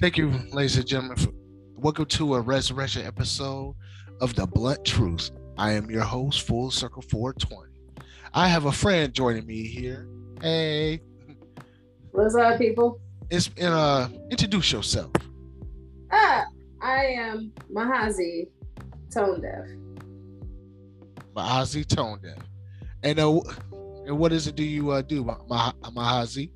Thank you, ladies and gentlemen. For, welcome to a resurrection episode of The Blunt Truth. I am your host, Full Circle 420. I have a friend joining me here. Hey. What's up, people? It's in uh introduce yourself. Ah, I am Mahazi, tone deaf. Mahazi tone deaf. And uh and what is it do you uh do, Mah- Mahazi?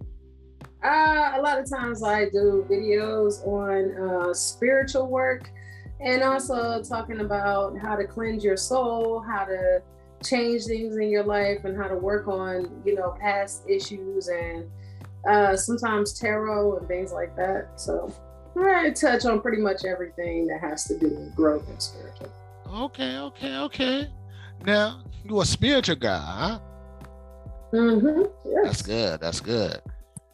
Uh, a lot of times I do videos on uh, spiritual work and also talking about how to cleanse your soul, how to change things in your life, and how to work on, you know, past issues and uh, sometimes tarot and things like that. So I touch on pretty much everything that has to do with growth and spiritual. Okay, okay, okay. Now you're a spiritual guy, huh? Mm-hmm. Yes. That's good. That's good.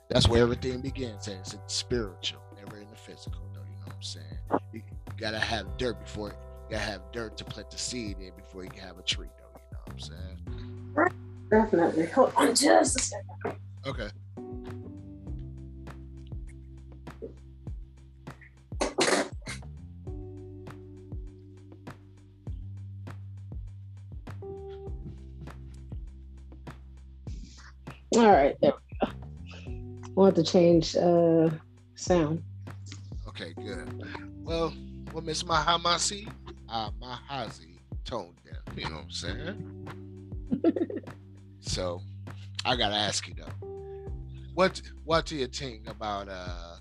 That's where everything begins. It's in spiritual, never in the physical. Though you know what I'm saying. You, gotta have dirt before you gotta have dirt to plant the seed in before you can have a tree. Though you know what I'm saying. Right. Definitely. Hold on just a second. Okay. All right, there. We'll have to change uh sound. Okay, good. Well, well, Miss Mahamasi, uh, Mahazi tone deaf. You know what I'm saying? so, I gotta ask you though, what what do you think about uh,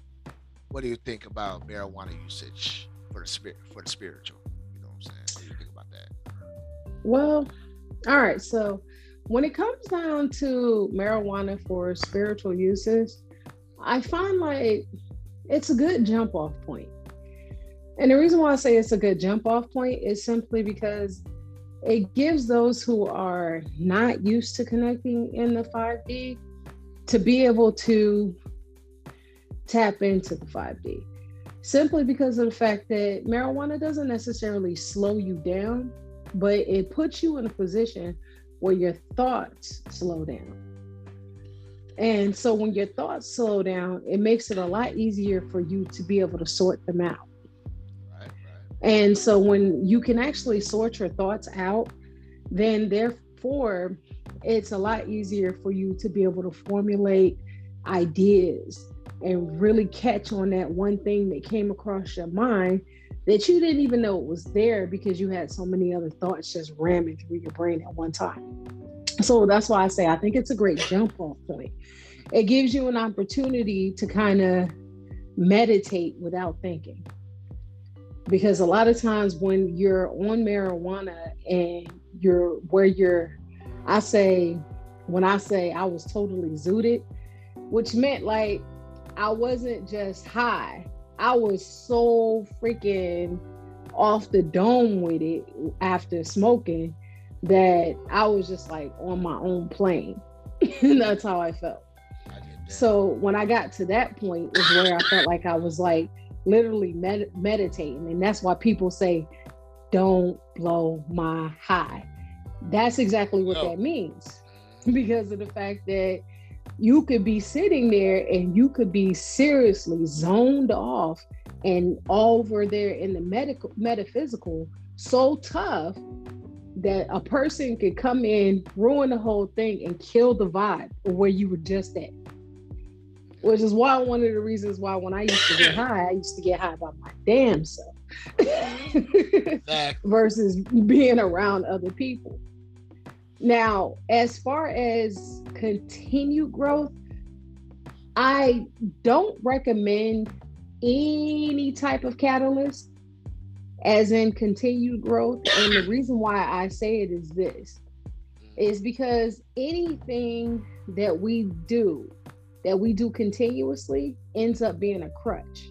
what do you think about marijuana usage for the spirit for the spiritual? You know what I'm saying? What do you think about that? Well, all right. So when it comes down to marijuana for spiritual uses, I find like it's a good jump off point. And the reason why I say it's a good jump off point is simply because it gives those who are not used to connecting in the 5D to be able to tap into the 5D. Simply because of the fact that marijuana doesn't necessarily slow you down, but it puts you in a position where your thoughts slow down. And so when your thoughts slow down, it makes it a lot easier for you to be able to sort them out. Right, right. And so when you can actually sort your thoughts out, then therefore it's a lot easier for you to be able to formulate ideas and really catch on that one thing that came across your mind that you didn't even know it was there because you had so many other thoughts just ramming through your brain at one time. So that's why I say I think it's a great jump off point. It gives you an opportunity to kind of meditate without thinking. Because a lot of times when you're on marijuana and you're where you're, I say, when I say I was totally zooted, which meant like I wasn't just high, I was so freaking off the dome with it after smoking that I was just like on my own plane. That's how I felt. I. So when I got to that point is where I felt like I was like literally med- meditating, and that's why people say, "Don't blow my high." That's exactly what No. that means, because of the fact that you could be sitting there and you could be seriously zoned off and over there in the medical metaphysical so tough that a person could come in, ruin the whole thing, and kill the vibe of where you were just at. Which is why one of the reasons why when I used to get high, I used to get high by my damn self. Exactly. versus being around other people. Now, as far as continued growth, I don't recommend any type of catalyst as in continued growth. And the reason why I say it is this is because anything that we do that we do continuously ends up being a crutch.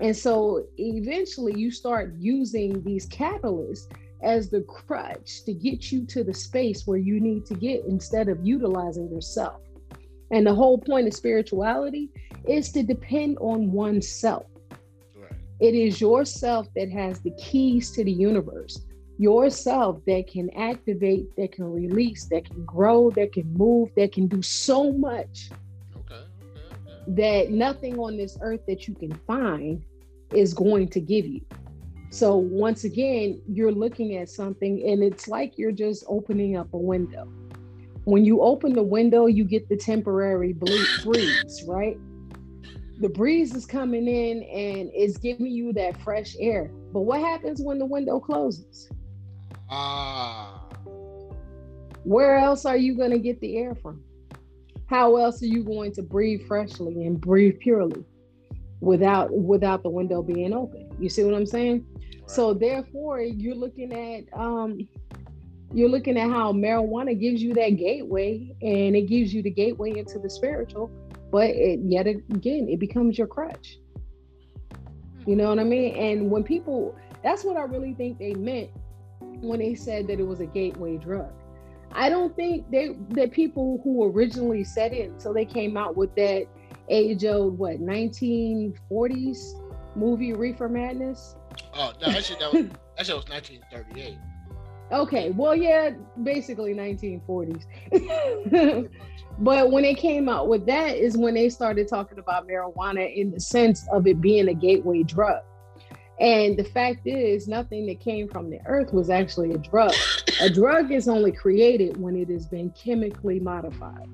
And so eventually you start using these catalysts as the crutch to get you to the space where you need to get instead of utilizing yourself. And the whole point of spirituality is to depend on oneself. It is yourself that has the keys to the universe. Yourself that can activate, that can release, that can grow, that can move, that can do so much Okay. Okay. Okay. that nothing on this earth that you can find is going to give you. So once again, you're looking at something and it's like you're just opening up a window. When you open the window, you get the temporary blue breeze, right? The breeze is coming in and it's giving you that fresh air. But what happens when the window closes? Ah. Where else are you going to get the air from? How else are you going to breathe freshly and breathe purely without without the window being open? You see what I'm saying? Right. So therefore, you're looking at um, you're looking at how marijuana gives you that gateway, and it gives you the gateway into the spiritual. But it, yet again, it becomes your crutch. You know what I mean? And when people, that's what I really think they meant when they said that it was a gateway drug. I don't think they that people who originally said it until they came out with that age old what 1940s movie Reefer Madness. Oh no, shit that was shit was 1938. Okay, well yeah, basically 1940s. but when they came out with that is when they started talking about marijuana in the sense of it being a gateway drug. And the fact is, nothing that came from the earth was actually a drug. A drug is only created when it has been chemically modified.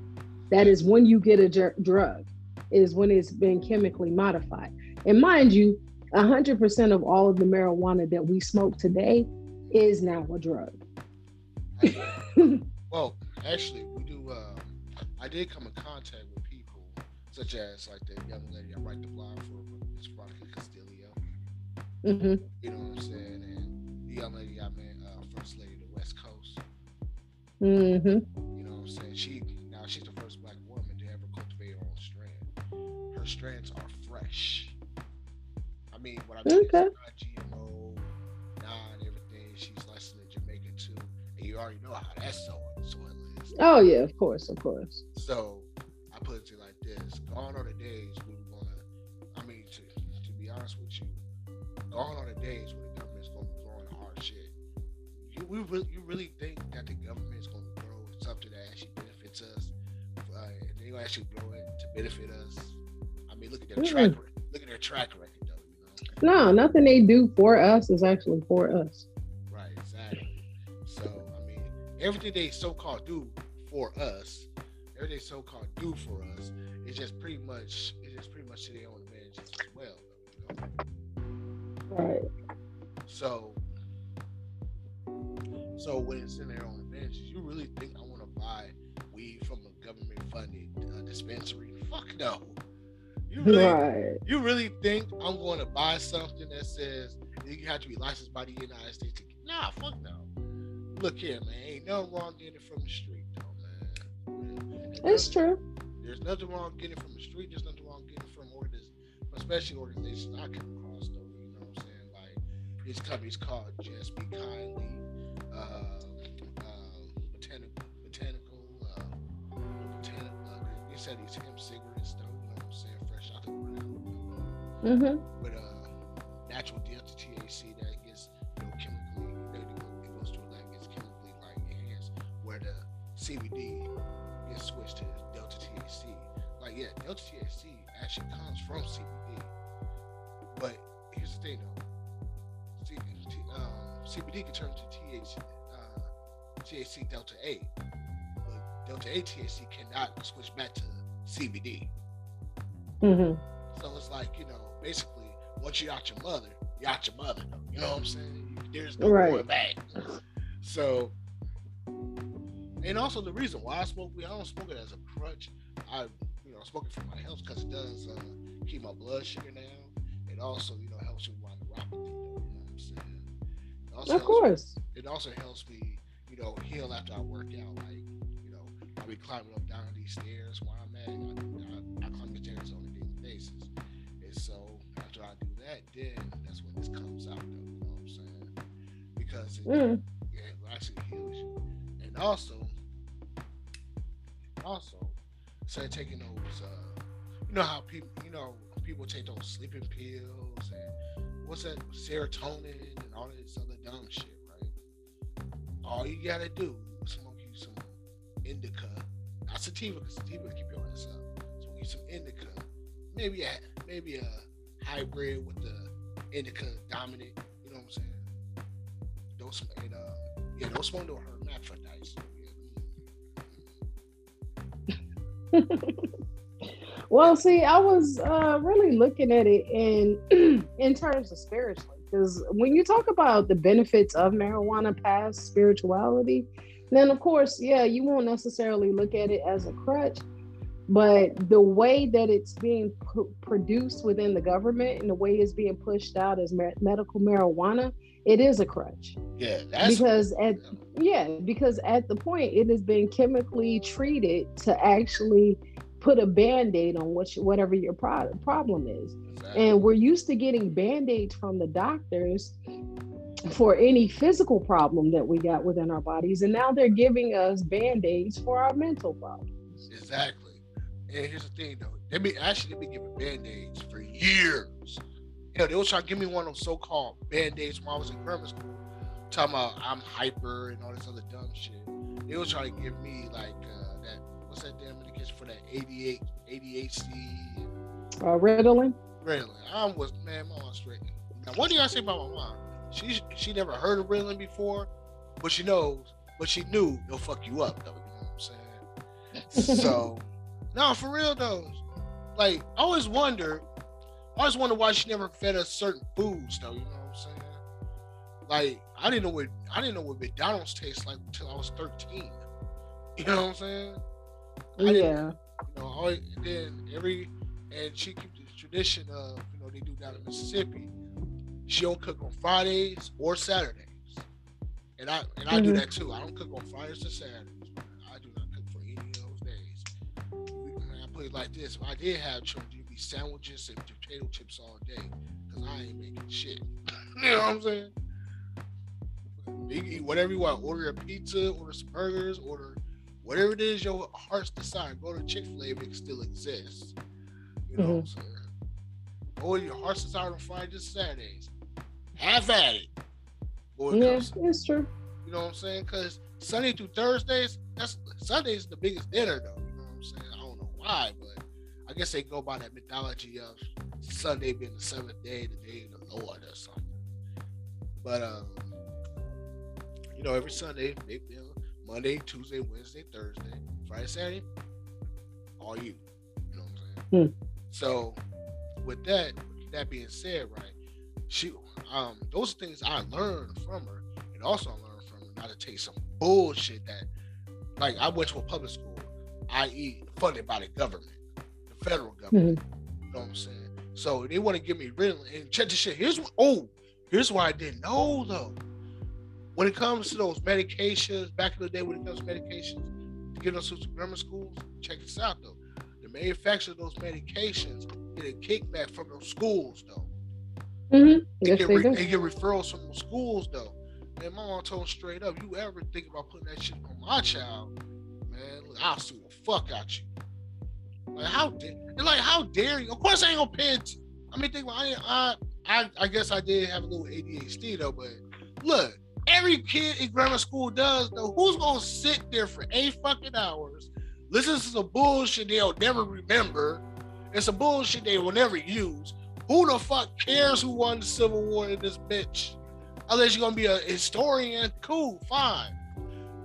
That is when you get a jer- drug, is when it's been chemically modified. And mind you, 100% of all of the marijuana that we smoke today is now a drug. well, actually, we do. Uh, I did come in contact with people such as like the young lady I write the blog for, Miss Veronica Castillo Mm-hmm. You know what I'm saying? And the young lady I met, uh, first lady of the West Coast. Mm-hmm. You know what I'm saying? She now she's the first black woman to ever cultivate her own strand. Her strands are fresh. I mean, what I mean okay. is already know how soil, soil is. Oh yeah, of course, of course. So I put it to you like this: gone are the days when we want to. I mean, to to be honest with you, gone are the days when the government's going to be growing hard shit. You, we really, you really think that the government's going to grow something that actually benefits us, uh, and they're going to actually grow it to benefit us? I mean, look at their mm-hmm. track record. Look at their track record, though. You know? No, nothing they do for us is actually for us. Everything they so-called do for us, everything so-called do for us, is just pretty much, it's just pretty much to their own advantage as well. You know? Right. So, so when it's in their own advantages, you really think I want to buy weed from a government-funded uh, dispensary? Fuck no. You really, right. you really think I'm going to buy something that says you have to be licensed by the United States? To, nah, fuck no. Look here, man. Ain't nothing wrong getting it from the street, though, man. It's true. There's nothing wrong getting it from the street. There's nothing wrong getting it from organizations, especially organizations I come across, though You know what I'm saying? Like these companies called Just Be Kindly, uh, uh, Botanical, Botanical, uh, Botanical. Uh, they said these hemp cigarettes, though. You know what I'm saying? Fresh out the ground. Mm-hmm. With uh, CBD gets switched to delta THC. Like yeah, delta THC actually comes from CBD. But here's the thing though CBD can turn to THC, uh, THC delta 8, but delta 8 THC cannot switch back to CBD. Mm-hmm. So it's like, you know, basically, once you're out your mother, you're out your mother. You know what I'm saying? There's no right. going back. So, and also the reason why I smoke weed, I don't smoke it as a crutch. I, you know, smoke it for my health because it does uh, keep my blood sugar down. It also, you know, helps with my neuropathy also of course. Me, it also helps me, you know, heal after I work out. Like, you know, I'll be climbing up down these stairs where I'm at. I, I, I climb the stairs on a daily basis. And so after I do that, then that's when this comes out, though. You know what I'm saying? Because it, mm. yeah, it actually heals you. And also, also, instead taking those, uh, you know how people, you know, people take those sleeping pills and what's that serotonin and all this other dumb shit, right? All you gotta do is smoke you some indica, not sativa, because sativa keep your ass up. Smoke you some indica maybe a maybe a hybrid with the indica dominant. You know what I'm saying? Those and uh, yeah, those one to hermaphrodites. well, see, I was uh, really looking at it in in terms of spiritually, because when you talk about the benefits of marijuana past spirituality, then of course, yeah, you won't necessarily look at it as a crutch, but the way that it's being pr- produced within the government and the way it's being pushed out as medical marijuana, it is a crutch. Yeah, because at yeah, because at the point it has been chemically treated to actually put a band-aid on what whatever your pro- problem is. Exactly. And we're used to getting band-aids from the doctors for any physical problem that we got within our bodies and now they're giving us band-aids for our mental problems. Exactly. And here's the thing though, they've been actually been giving band-aids for years. Hell, they was trying to give me one of those so-called band-aids when I was in grammar school. Talking about I'm hyper and all this other dumb shit. They was trying to give me like uh, that what's that damn medication for that 88 ADHD uh Ritalin? Ritalin. I was man, my mom straight. Now what do y'all say about my mom? She she never heard of Ritalin before, but she knows, but she knew it'll fuck you up though, you know what I'm saying? so no, for real though. Like, I always wonder, I always wonder why she never fed us certain foods though. You know what I'm saying? Like, I didn't know what I didn't know what McDonald's tastes like until I was 13. You know what I'm saying? I yeah. You know, always, then every and she keeps the tradition of you know they do down in Mississippi. She don't cook on Fridays or Saturdays, and I and I mm-hmm. do that too. I don't cook on Fridays or Saturdays I do not cook for any of those days. I put it like this: if I did have children, sandwiches and potato chips all day, cause I ain't making shit. you know what I'm saying? You eat whatever you want. Order a pizza, order some burgers, order whatever it is your heart's desire. Go to Chick Fil A if it still exists. You know mm-hmm. what I'm mm-hmm. saying? Or your heart's desire on Fridays, Saturdays. Have at it. yeah, it's true. You know what I'm saying? Because Sunday through Thursdays, that's Sunday's the biggest dinner though You know what I'm saying? I don't know why, but I guess they go by that mythology of Sunday being the seventh day, the day of the Lord or something. But um, you know, every Sunday, big deal. Monday, Tuesday, Wednesday, Thursday, Friday, Saturday, all you. You know what I'm saying? Hmm. So with that, that being said, right, she um those things I learned from her, and also I learned from her not to take some bullshit that like I went to a public school i.e., funded by the government, federal government. Mm-hmm. You know what I'm saying? So they want to give me Ritalin. And check this shit. Here's what. Oh, here's what I didn't know though. When it comes to those medications, back in the day, when it comes to medications to get us to grammar schools, check this out though. The manufacturer of those medications get a kickback from those schools though. Mm-hmm. They, yes, get re- they, get referrals from those schools though. And my mom told straight up, you ever think about putting that shit on my child, man, I'll sue the fuck out you. Like how dare, like how dare you? Of course, I ain't gonna pay it. I mean, think about I, I, I, I guess I did have a little ADHD though, but look, every kid in grammar school does though. Who's gonna sit there for eight fucking hours, listen to some bullshit they'll never remember, and some bullshit they will never use? Who the fuck cares who won the Civil War in this bitch? Unless you're gonna be a historian, cool, fine.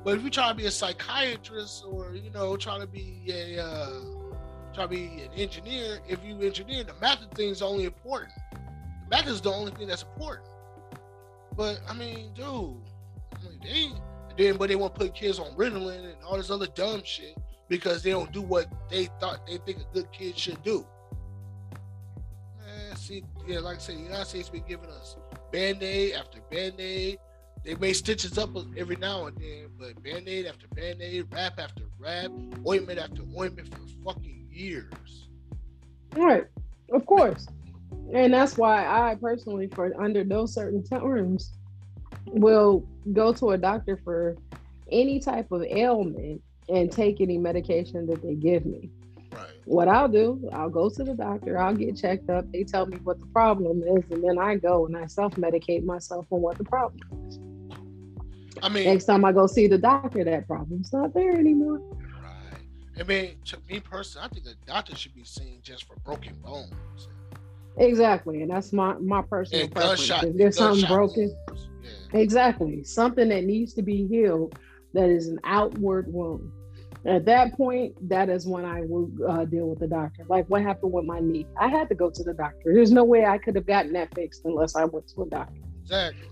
But if you try to be a psychiatrist or you know try to be a uh, try to be an engineer, if you engineer, the math of things only important. The math is the only thing that's important. But I mean, dude, I mean, they then but they want to put kids on Ritalin and all this other dumb shit because they don't do what they thought they think a good kid should do. Man, see, yeah, like I said, the United States been giving us band-aid after band-aid they make stitches up every now and then, but band aid after band aid, wrap after wrap, ointment after ointment for fucking years. Right, of course. And that's why I personally, for under those certain terms, will go to a doctor for any type of ailment and take any medication that they give me. Right. What I'll do, I'll go to the doctor, I'll get checked up, they tell me what the problem is, and then I go and I self medicate myself on what the problem is. I mean, next time I go see the doctor, that problem's not there anymore. I mean, to me personally, I think a doctor should be seen just for broken bones. Exactly, and that's my my personal And preference. gunshot, If there's something broken. Yeah. exactly, something that needs to be healed, that is an outward wound. At that point, that is when I will uh, deal with the doctor. Like what happened with my knee, I had to go to the doctor. There's no way I could have gotten that fixed unless I went to a doctor. Exactly.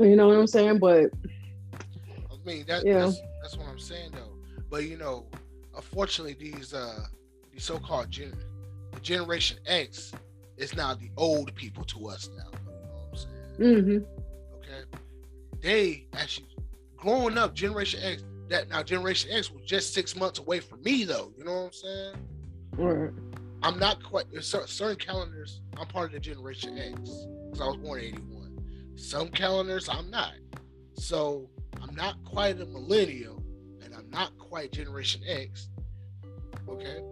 You know what I'm saying? But I mean, that, Yeah. that's that's what I'm saying though. But you know, unfortunately, these uh these so-called gen- the Generation X is now the old people to us now. You know what I'm saying? hmm Okay, they actually growing up, Generation X. That now Generation X was just six months away from me though. You know what I'm saying? right. I'm not quite. Certain calendars. I'm part of the Generation X because I was born in '81. Some calendars I'm not. So I'm not quite a millennial, not quite Generation X. Okay,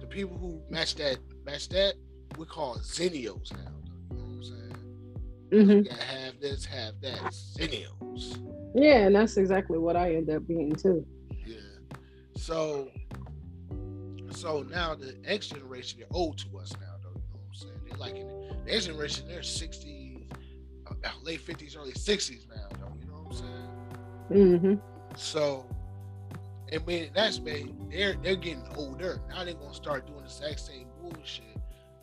the people who match that match that we call Xennials now. You know what I'm saying? hmm You gotta have this, have that. Xennials. Yeah, and that's exactly what I end up being too. Yeah. So, so now the X generation, they're old to us now, though. You know what I'm saying? They're like in the X generation, they're 60s, uh, late 50s, early 60s now, though. You know what I'm saying? hmm So, I mean, that's made they're they're getting older. Now they're gonna start doing the exact same bullshit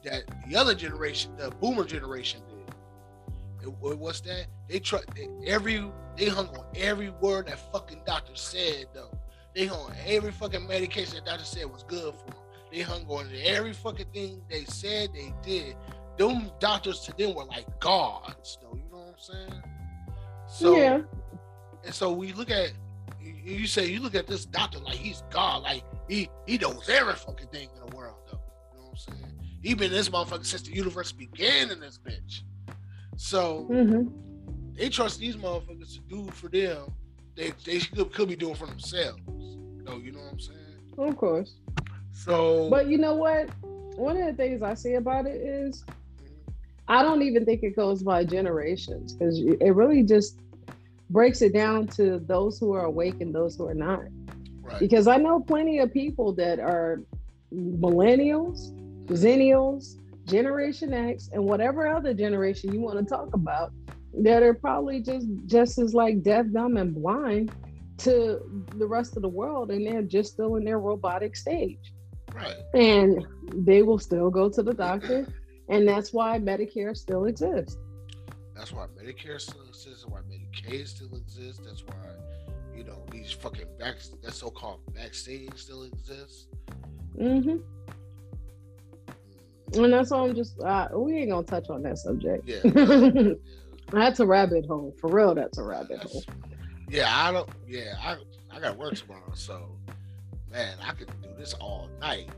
that the other generation, the boomer generation, did. It- what- what's that? They try they, every they hung on every word that fucking doctor said though. They hung on every fucking medication that doctor said was good for them. They hung on every fucking thing they said they did. Them doctors to them were like gods, though. You know what I'm saying? So yeah. and so we look at you say you look at this doctor like he's God, like he he knows every fucking thing in the world, though. You know what I'm saying? He been in this motherfucker since the universe began in this bitch. So hmm they trust these motherfuckers to do for them. They they could, could be doing for themselves. No, you know what I'm saying? Of course. So But you know what? One of the things I see about it is I don't even think it goes by generations because it really just breaks it down to those who are awake and those who are not. right, Because I know plenty of people that are millennials, xennials, Generation X, and whatever other generation you want to talk about that are probably just just as like deaf, dumb, and blind to the rest of the world, and they're just still in their robotic stage right, and they will still go to the doctor and that's why medicare still exists That's why Medicare still exists. Why Medicaid still exists. That's why, you know, these fucking vac that so-called vaccines still exist. hmm and that's why i'm just uh, we ain't gonna touch on that subject Yeah. yeah. that's a rabbit hole for real that's a rabbit That's- hole Yeah, I don't. Yeah, I I got work tomorrow, so man, I could do this all night.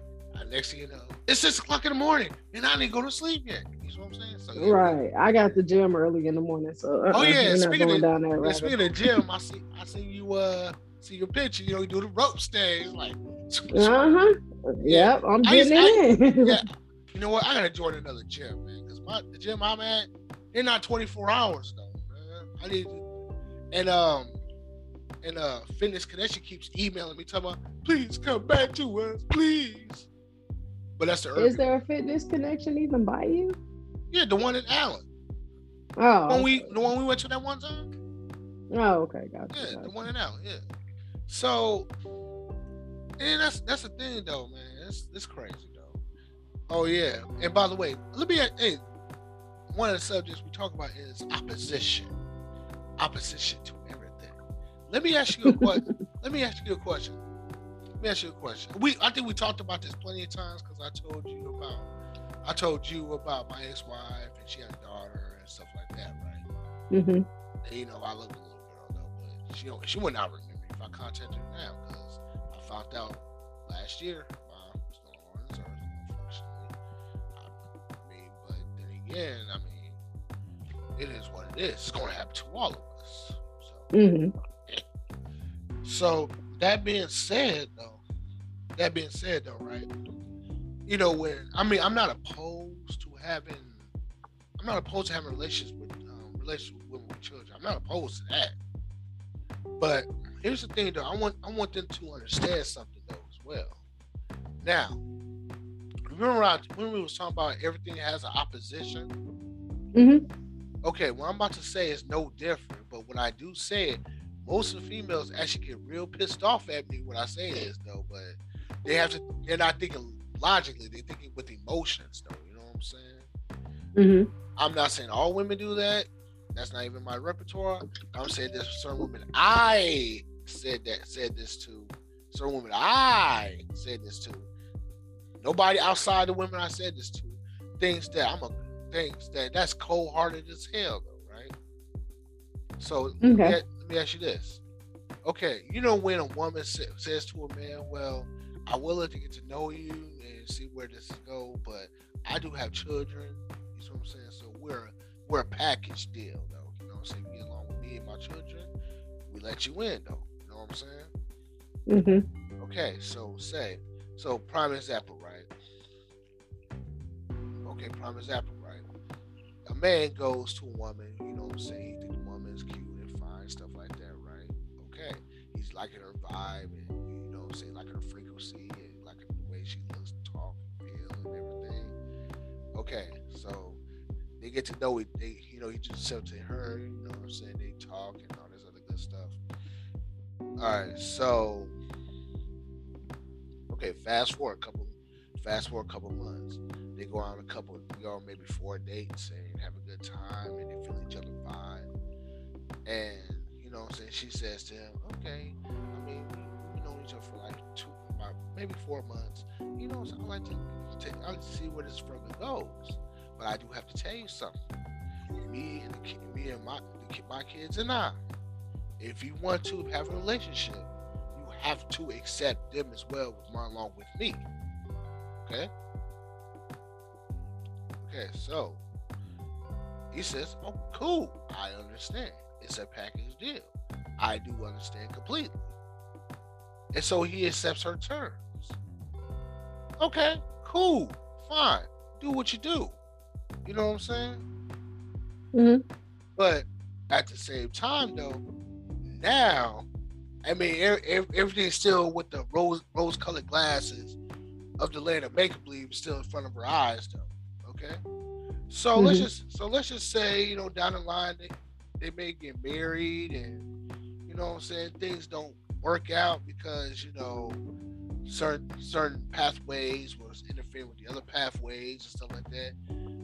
Uh, next thing you know, it's six o'clock in the morning, and I didn't go to sleep yet. You know what I'm saying? So yeah, right i got the gym early in the morning so uh-uh, Oh, yeah, not speaking of- down that rabbit speaking of gym, I see I see you uh see your picture. You know, you do the rope stairs like. uh-huh yep i'm getting it in yeah. You know what? I gotta join another gym, man. Cause my the gym I'm at, they're not 24 hours though, man. I need to, and um, and uh, Fitness Connection keeps emailing me talking about, please come back to us, please. But that's the is there a fitness connection even by you yeah, the one in Allen. oh When we the one we went to that one time. oh okay gotcha, Yeah, the one in Allen. Yeah. So, and that's that's the thing though, man. It's it's crazy though. Oh yeah. And by the way, let me hey, one of the subjects we talk about is opposition. Opposition to everything. Let me ask you a question. let me ask you a question. Let me ask you a question. We I think we talked about this plenty of times because I told you about I told you about my ex-wife and she had a daughter and stuff like that, right? Mm-hmm. And, you know, I love the little girl though, but she don't, she would not remember me if I contacted her now because I found out last year mom was no longer on this earth, unfortunately. I, mean, but then again, I mean, it is what it is. It's going to happen to all of us. So, Mhm. so that being said, though, that being said, though, right? You know, when I mean, I'm not opposed to having, I'm not opposed to having relations with um, relations with women with children. I'm not opposed to that. But here's the thing, though. I want I want them to understand something, though, as well. Now, remember I, when we was talking about everything has an opposition? Mm-hmm. Okay, what I'm about to say is no different, but when I do say it, most of the females actually get real pissed off at me when I say this though, but they have to they're not thinking logically, they're thinking with emotions though, you know what I'm saying? Mm-hmm. I'm not saying all women do that. That's not even my repertoire. I'm saying this for certain women I said that said this to. Certain women I said this to. Nobody outside the women I said this to thinks that I'm a thinks that that's cold hearted as hell though, right? So Okay. let, me, let me ask you this. Okay, you know when a woman sa- says to a man, "Well, I will let to get to know you and see where this go, but I do have children." You see what I'm saying? So we're we're a package deal, though. You know what I'm saying? You get along with me and my children, we let you in, though. You know what I'm saying? Mm-hmm. Okay, so say, so prime example, right? Okay, prime example, right? A man goes to a woman, you know what I'm saying? He's liking her vibe and you know I'm saying, like her frequency and like the way she looks, talk, feel, and everything. Okay, so they get to know it. They, you know, he just accepted her. You know what I'm saying? They talk and all this other good stuff. All right, so okay, fast forward a couple, fast forward a couple months. They go on a couple, go on maybe four dates and have a good time, and they feel each other fine. And you know, what I'm saying she says to him, "Okay, I mean, we, know each other for like two, about maybe four months. You know, so I like to, I like to see where this further goes. But I do have to tell you something. Me and the, me and my the, my kids and I, if you want to have a relationship, you have to accept them as well with my along with me. Okay. Okay, so he says, "Oh, cool. I understand. It's a package deal. I do understand completely." And so he accepts her terms. Okay, cool, fine. Do what you do. You know what I'm saying? Mm-hmm. But at the same time, though, now, I mean, everything's still with the rose rose-colored glasses of the land of make believe still in front of her eyes, though. Okay, so let's Mhm. just so let's just say you know down the line they they may get married and you know what I'm saying things don't work out because you know certain certain pathways was interfering with the other pathways and stuff like that.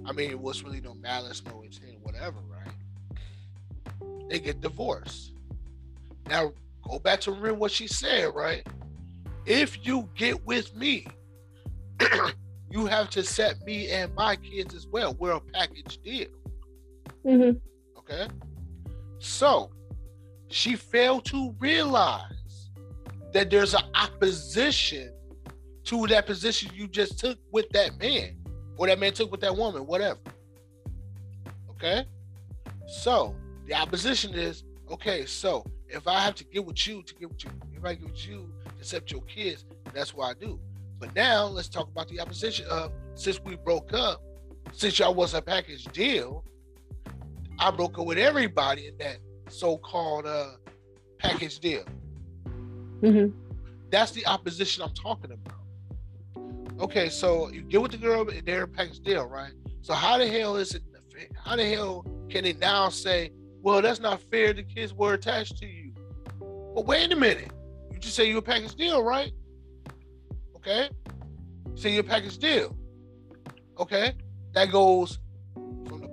I mean, it was really no malice, no intent, whatever, right? They get divorced. Now, go back to remember what she said, right? If you get with me, you have to set me and my kids as well. We're a package deal, Mm-hmm. okay? So, she failed to realize that there's an opposition to that position you just took with that man, or that man took with that woman, whatever. Okay? So the opposition is okay, so if I have to get with you to get with you, if I get with you to accept your kids, that's what I do. But now let's talk about the opposition of since we broke up, since y'all was a package deal, I broke up with everybody in that so-called uh package deal. Mm-hmm. That's the opposition I'm talking about. Okay, so you get with the girl and they're a package deal, right? So how the hell is it? How the hell can they now say, "Well, that's not fair. The kids were attached to you." But wait a minute, you just say you're a package deal, right? Okay, say you're a package deal. Okay, that goes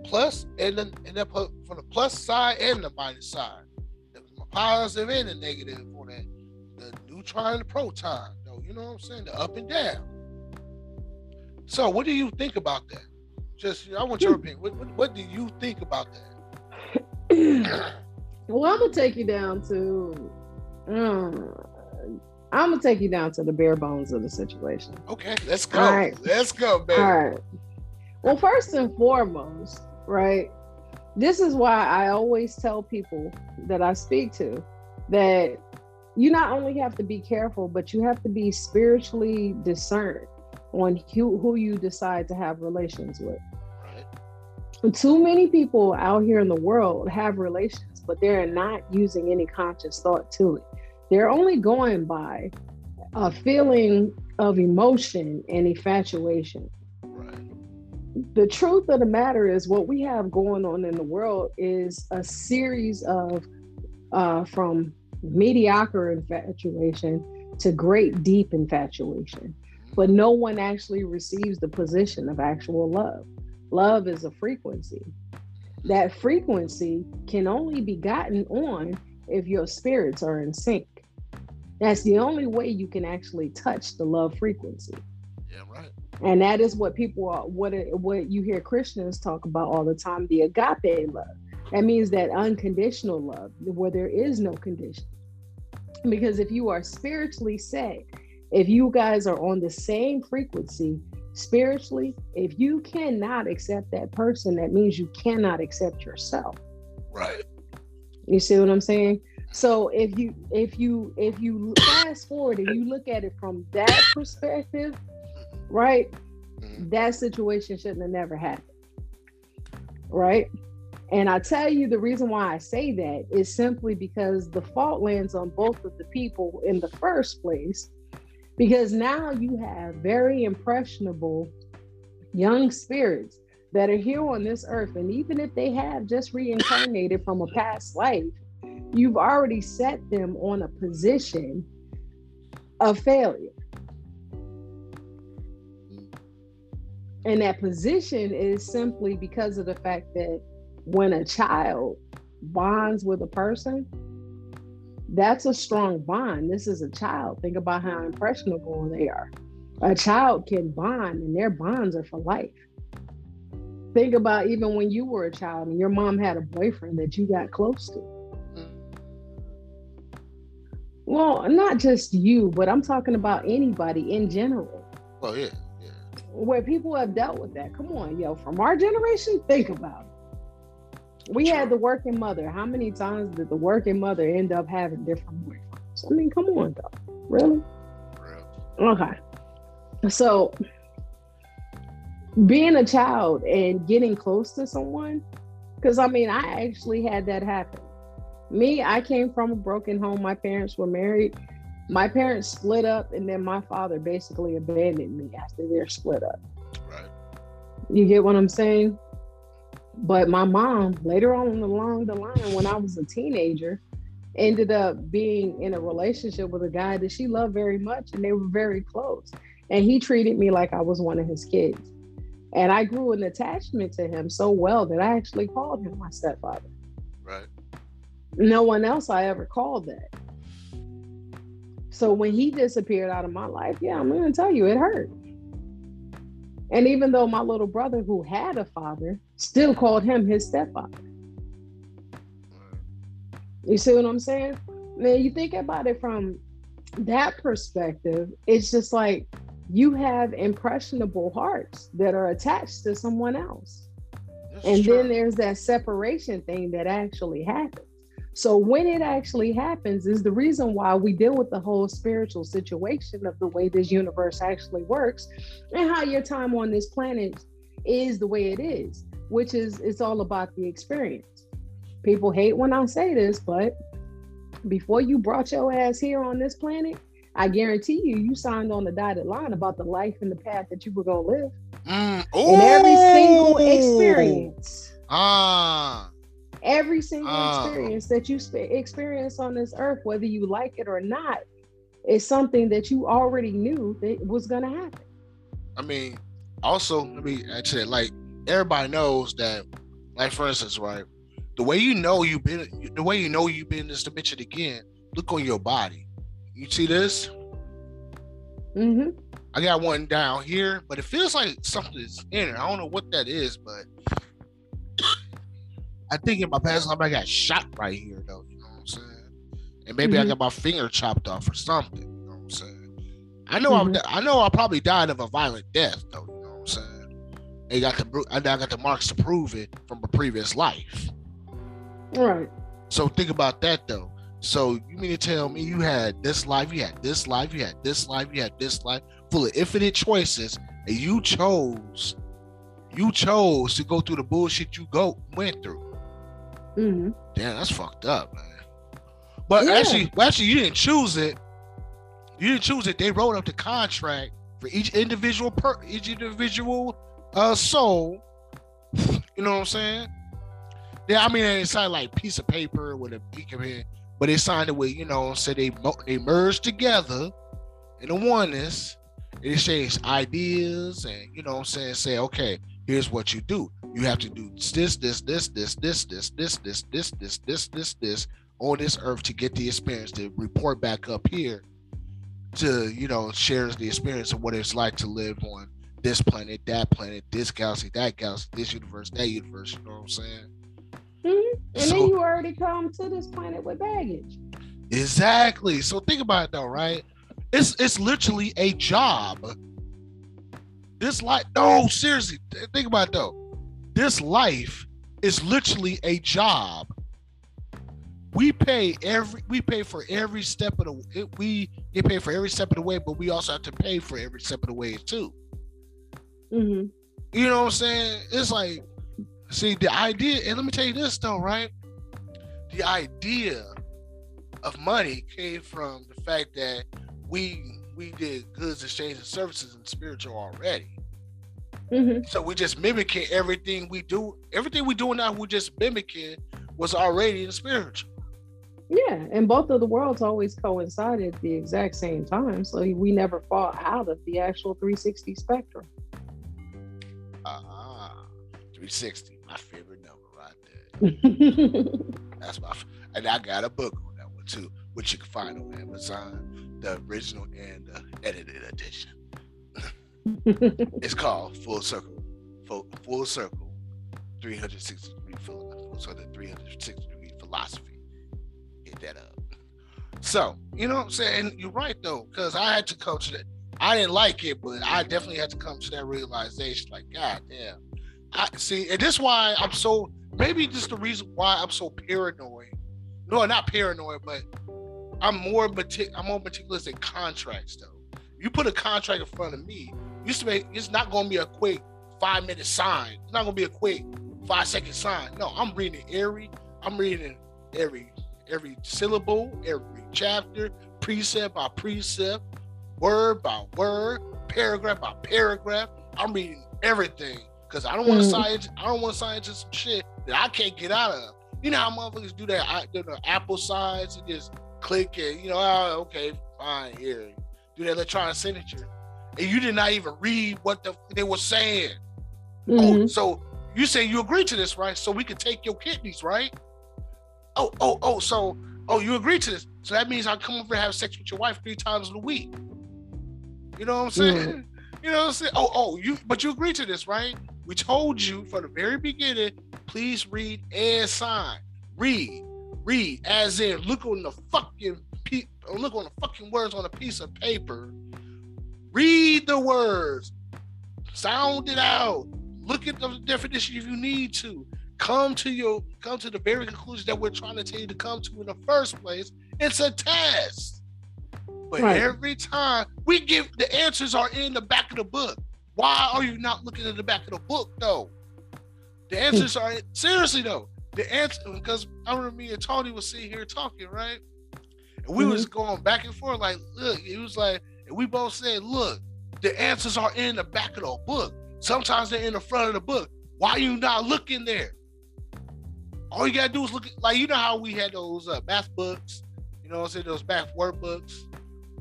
plus and then and then put- from the plus side and the minus side, There was the positive and the negative on that, the neutron and the proton. though. you know what I'm saying? The up and down. So, what do you think about that? Just, I want your opinion. What, what, what do you think about that? well, I'm gonna take you down to. Um, I'm gonna take you down to the bare bones of the situation. Okay, let's go. Right. Let's go, baby. All right. Well, first and foremost, right? This is why I always tell people that I speak to that you not only have to be careful, but you have to be spiritually discerned on who, who you decide to have relations with. Right. Too many people out here in the world have relations, but they're not using any conscious thought to it. They're only going by a feeling of emotion and infatuation. The truth of the matter is, what we have going on in the world is a series of uh, from mediocre infatuation to great deep infatuation. But no one actually receives the position of actual love. Love is a frequency. That frequency can only be gotten on if your spirits are in sync. That's the only way you can actually touch the love frequency. Yeah, right. And that is what people are what it, what you hear Christians talk about all the time, the agape love. That means that unconditional love where there is no condition. Because if you are spiritually set, if you guys are on the same frequency spiritually, if you cannot accept that person, that means you cannot accept yourself. Right. You see what I'm saying? So if you if you if you fast forward and you look at it from that perspective, right? Mhm. That situation shouldn't have never happened. Right? And I tell you the reason why I say that is simply because the fault lands on both of the people in the first place. Because now you have very impressionable young spirits that are here on this earth. And even if they have just reincarnated from a past life, you've already set them on a position of failure. And that position is simply because of the fact that when a child bonds with a person, that's a strong bond. This is a child. Think about how impressionable they are. A child can bond, and their bonds are for life. Think about even when you were a child and your mom had a boyfriend that you got close to. Well, not just you, but I'm talking about anybody in general oh, yeah, yeah. Where people have dealt with that. Come on, yo, from our generation, think about it. We had the working mother. How many times did the working mother end up having different boyfriends? I mean, come on, though. Really? Real. Okay. So, being a child and getting close to someone, because I mean, I actually had that happen. Me, I came from a broken home. My parents were married. My parents split up, and then my father basically abandoned me after they're split up. Right. You get what I'm saying? But my mom, later on along the line, when I was a teenager, ended up being in a relationship with a guy that she loved very much, and they were very close. And he treated me like I was one of his kids. And I grew an attachment to him so well that I actually called him my stepfather. Right. No one else I ever called that. So when he disappeared out of my life, yeah, I'm going to tell you, it hurt. And even though my little brother, who had a father, still called him his stepfather. You see what I'm saying? Man, you think about it from that perspective, it's just like you have impressionable hearts that are attached to someone else. This is And true. then there's that separation thing that actually happens. So when it actually happens is the reason why we deal with the whole spiritual situation of the way this universe actually works and how your time on this planet is the way it is, which is it's all about the experience. People hate when I say this, but before you brought your ass here on this planet, I guarantee you, you signed on the dotted line about the life and the path that you were gonna live Mm. in every single experience Ah. Every single Oh. experience that you sp- experience on this earth, whether you like it or not, is something that you already knew that was going to happen. I mean, also, let me actually like everybody knows that, like for instance, right, the way you know you've been, the way you know you've been in this dimension again. Look on your body. You see this? Mm-hmm. I got one down here, but it feels like something is in it. I don't know what that is, but I think in my past life I got shot right here, though. You know what I'm saying? And maybe I Mhm. got my finger chopped off or something. You know what I'm saying? I know Mhm. I, I know I probably died of a violent death, though. You know what I'm saying? And got the I got the marks to prove it from a previous life. Right. So think about that though. So you mean to tell me you had this life, you had this life, you had this life, you had this life, full of infinite choices, and you chose, you chose to go through the bullshit you go went through. Hmm Damn, that's fucked up, man. But Yeah. actually, well, actually, you didn't choose it. You didn't choose it. They wrote up the contract for each individual per each individual uh soul. You know what I'm saying? Yeah, I mean they signed like a piece of paper with a beak of it, but they signed it with you know, so they they merged together in a oneness. They exchanged ideas and you know what I'm saying, say, okay, here's what you do. You have to do this, this, this, this, this, this, this, this, this, this, this, this, this, on this earth to get the experience to report back up here to you know share the experience of what it's like to live on this planet, that planet, this galaxy, that galaxy, this universe, that universe. You know what I'm saying? Mm-hmm. And so, then you already come to this planet with baggage. Exactly. So think about it though, right? It's it's literally a job. This life, no, seriously, think about it though. This life is literally a job we pay every we pay for every step of the we get paid for every step of the way, but we also have to pay for every step of the way too. Mm-hmm. You know what I'm saying? It's like, see, the idea, and let me tell you this though, right? The idea of money came from the fact that we we did goods exchange and services and spiritual already. Mm-hmm. So we just mimicking everything we do. Everything we do now, we just mimicking was already in spiritual. Yeah, and both of the worlds always coincided at the exact same time, so we never fall out of the actual 360 spectrum. Ah, uh, 360, my favorite number right there. That's my, and I got a book on that one too, which you can find on Amazon, the original and the edited edition. it's called Full Circle, Full, Full Circle, 360 degree, full, so the 360 degree philosophy Hit that up. So, you know what I'm saying? You're right though, because I had to come to that. I didn't like it, but I definitely had to come to that realization. Like, God damn. I see, and this why I'm so maybe just the reason why I'm so paranoid. No, not paranoid, but I'm more metic- I'm more meticulous in contracts though. You put a contract in front of me, used to make it's not gonna be a quick five minute sign. It's not gonna be a quick five second sign. No, I'm reading every I'm reading every every syllable, every chapter, precept by precept, word by word, paragraph by paragraph. I'm reading everything because I don't want to mm. science. I don't want to science some shit that I can't get out of. You know how motherfuckers do that? I, the Apple signs and just click it. You know, oh, okay, fine, here. Do that electronic signature, and you did not even read what the they were saying. Oh, mm-hmm. Oh, so you say you agree to this, right? So we can take your kidneys, right? oh, oh, oh, so, oh, you agree to this. So that means I come over and have sex with your wife three times a week. You know what I'm saying? Mm. You know what I'm saying? Oh, oh, you, but you agree to this, right? We told you from the very beginning, please read and sign. Read, read, as in look on the fucking pe- look on the fucking words on a piece of paper. Read the words, sound it out. Look at the definition if you need to come to your come to the very conclusion that we're trying to tell you to come to in the first place. It's a test. But right. every time we give the answers are in the back of the book. Why are you not looking at the back of the book though? The answers are seriously though. The answer because I remember me and Tony was sitting here talking, right? And we mm-hmm. was going back and forth, like, look, it was like, and we both said, look, the answers are in the back of the book. Sometimes they're in the front of the book. Why are you not looking there? all you gotta do is look at, like you know how we had those uh, math books, you know what I'm saying, those math workbooks,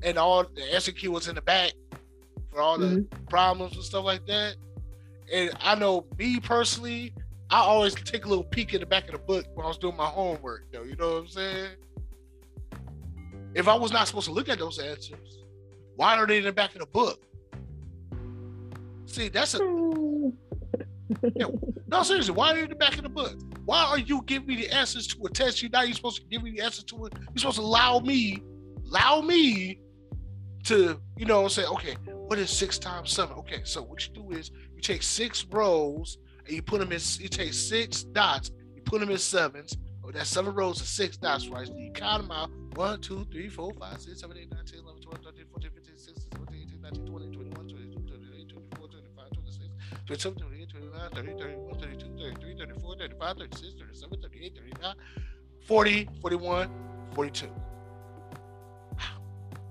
and all the SQ was in the back for all the mm-hmm. problems and stuff like that. And I know me personally, I always take a little peek in the back of the book when I was doing my homework, though. You know what I'm saying? If I was not supposed to look at those answers, why are they in the back of the book? See, that's a yeah, no seriously. Why are they in the back of the book? Why are you giving me the answers to a test? You now you're supposed to give me the answers to it. You're supposed to allow me, allow me to, you know, say, okay, what is six times seven? Okay, so what you do is you take six rows and you put them in. You take six dots, you put them in sevens. Oh, that's seven rows of six dots, right? So you count them out. 1, 2, 3, 4, 5, 6, 7, 8, 9, 10, 11, 12, 13, 14, 15, 16, 17, 18, 19, 20, 21, 22, 23, 24, 25, 26, 27, 28, 29, 30, 31, 32, 33, 34, 35, 36, 37, 38, 39, 40, 41, 42. Wow.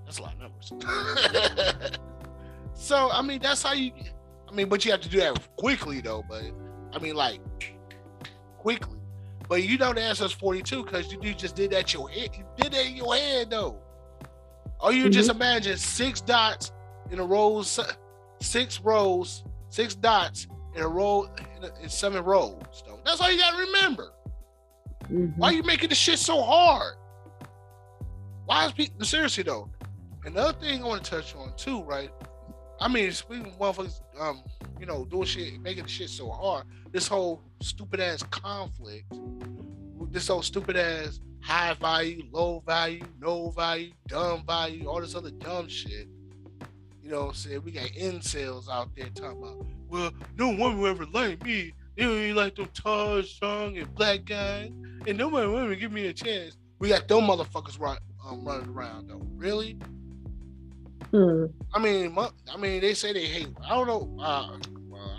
That's a lot of numbers. so I mean, that's how you. I mean, but you have to do that quickly though. But I mean, like quickly. But you know the answer is 42 because you, you just did that your head. You did that in your head though. Or you mm-hmm. just imagine six dots in a row, six rows, six dots in a row in, a, in seven rows. Though. That's all you gotta remember. Mm-hmm. Why are you making the shit so hard? Why is people seriously though? Another thing I want to touch on too, right? I mean, speaking of motherfuckers, um, you know, doing shit, making the shit so hard. This whole stupid ass conflict, this whole stupid ass high value, low value, no value, dumb value, all this other dumb shit. You know I'm saying? We got incels out there talking about, well, no woman will ever like me. They don't like them tall, strong, and black guys. And no ever give me a chance. We got them motherfuckers run, um, running around though. Really? Hmm. I mean, I mean, they say they hate. I don't know. Uh,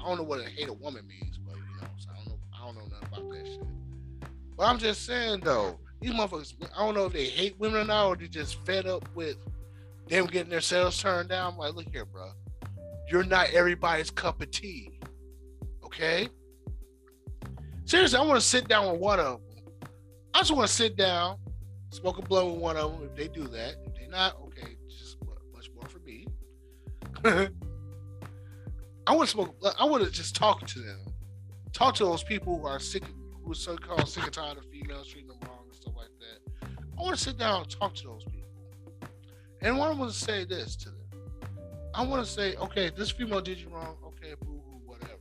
I don't know what a hate a woman means, but you know, so I don't know. I don't know nothing about that shit. But I'm just saying though, these motherfuckers. I don't know if they hate women or not, or they just fed up with them getting their sales turned down. I'm like, look here, bro. You're not everybody's cup of tea. Okay. Seriously, I want to sit down with one of them. I just want to sit down, smoke a blunt with one of them. If they do that, if they're not, I want to smoke. I want to just talk to them, talk to those people who are sick, who are so-called sick and tired of females treating them wrong and stuff like that. I want to sit down and talk to those people, and I want to say this to them. I want to say, okay, this female did you wrong. Okay, boo hoo, whatever.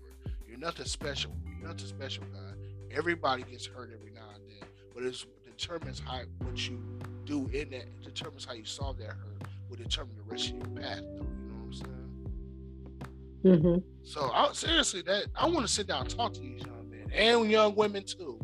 You're nothing special. You're nothing special, guy. Everybody gets hurt every now and then, but it determines how what you do in that. Determines how you solve that hurt. Will determine the rest of your path, though. You know what I'm saying? Mm-hmm. So I, seriously, that I want to sit down and talk to these young men and young women too.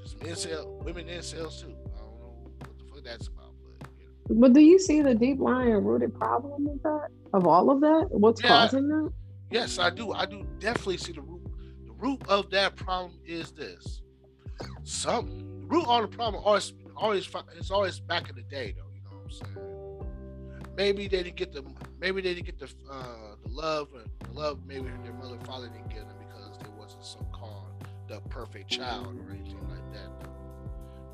Just incel, women incels too. I don't know what the fuck that's about, but. You know. But do you see the deep lying rooted problem of that? Of all of that, what's yeah, causing that? Yes, I do. I do definitely see the root. The root of that problem is this. Some the root of the problem always always it's always back in the day though. You know what I'm saying? Maybe they didn't get the maybe they didn't get the uh, the love or the love maybe their mother father didn't give them because they wasn't so called the perfect child or anything like that.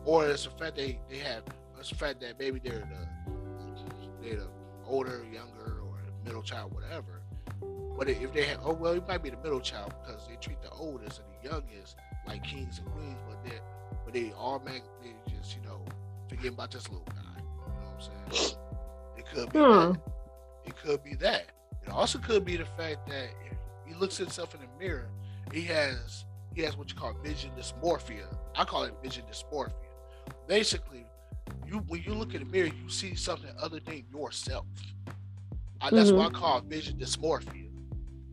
Or it's the fact they they have it's the fact that maybe they're the they're the older, younger, or middle child, whatever. But if they have, oh well, it might be the middle child because they treat the oldest and the youngest like kings and queens, but they but they all make they just you know forget about this little guy. You know what I'm saying? It could be. Hmm. That. It could be that. It also could be the fact that he looks at himself in the mirror, he has he has what you call vision dysmorphia. I call it vision dysmorphia. Basically, you when you look in the mirror, you see something other than yourself. I, that's mm-hmm. what I call vision dysmorphia.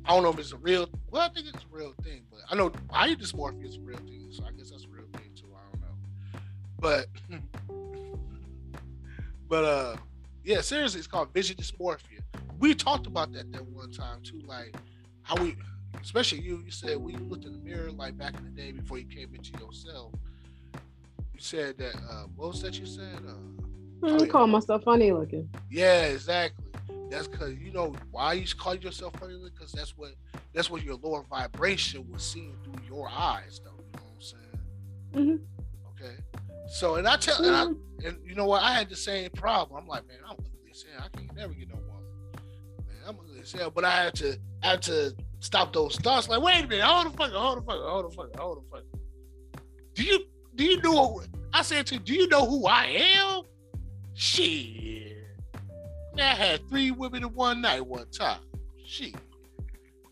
I don't know if it's a real. Well, I think it's a real thing, but I know body dysmorphia is a real thing, so I guess that's a real thing too. I don't know, but but uh, yeah, seriously, it's called vision dysmorphia we talked about that that one time too, like how we, especially you, you said when you looked in the mirror like back in the day before you came into yourself. You said that uh, what was that you said? Uh, I oh, call myself funny looking. Yeah, exactly. That's because you know why you call yourself funny looking because that's what that's what your lower vibration was seeing through your eyes, though. You know what I'm saying? Mm-hmm. Okay. So and I tell and, I, mm-hmm. and you know what I had the same problem. I'm like, man, I'm ugly as hell. I can't never get no woman. Man, I'm ugly as hell. But I had to I had to stop those thoughts. Like, wait a minute, hold the fuck, hold the fuck, hold the fuck, hold the fuck. Do you do you know? I said to you, do you know who I am? Shit. Man, I had three women in one night one time. Shit.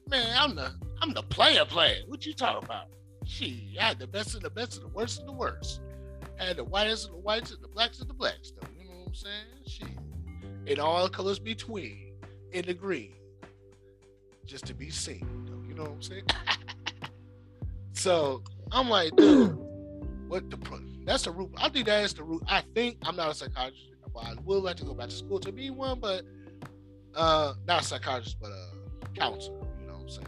Man, I'm the I'm the player player. What you talking about? Shit, I had the best of the best of the worst of the worst. Had the whitest of the whites and the blacks of the blacks, though. You know what I'm saying? Shit. And all colors between in the green just to be seen. You know what I'm saying? so I'm like, dude, what the that's the root. I think that is the root. I think I'm not a psychologist, but I would like to go back to school to be one, but uh not a psychologist, but a counselor. You know what I'm saying?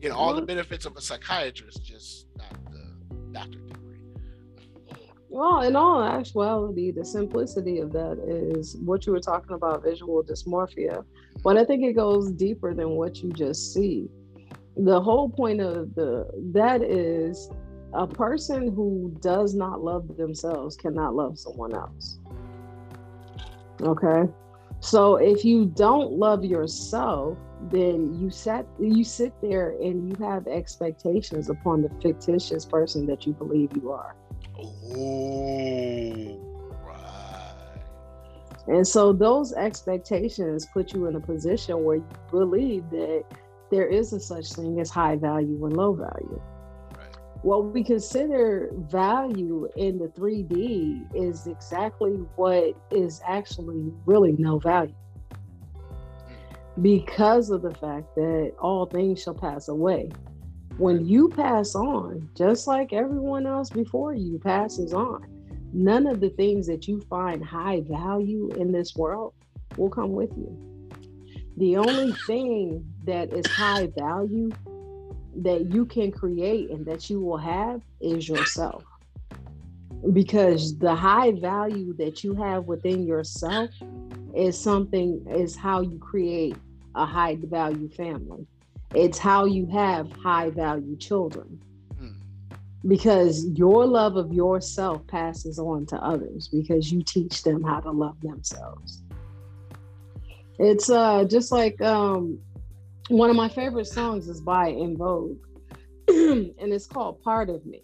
Get all the benefits of a psychiatrist, just not the doctor. Well, in all actuality, the simplicity of that is what you were talking about visual dysmorphia. But I think it goes deeper than what you just see. The whole point of the that is a person who does not love themselves cannot love someone else. Okay. So if you don't love yourself, then you sat you sit there and you have expectations upon the fictitious person that you believe you are. Oh, right. And so those expectations put you in a position where you believe that there is a such thing as high value and low value. Right. What we consider value in the 3D is exactly what is actually really no value. Hmm. Because of the fact that all things shall pass away. When you pass on, just like everyone else before you passes on, none of the things that you find high value in this world will come with you. The only thing that is high value that you can create and that you will have is yourself. Because the high value that you have within yourself is something, is how you create a high value family. It's how you have high value children. Hmm. Because your love of yourself passes on to others because you teach them how to love themselves. It's uh just like um one of my favorite songs is by En Vogue and it's called Part of Me.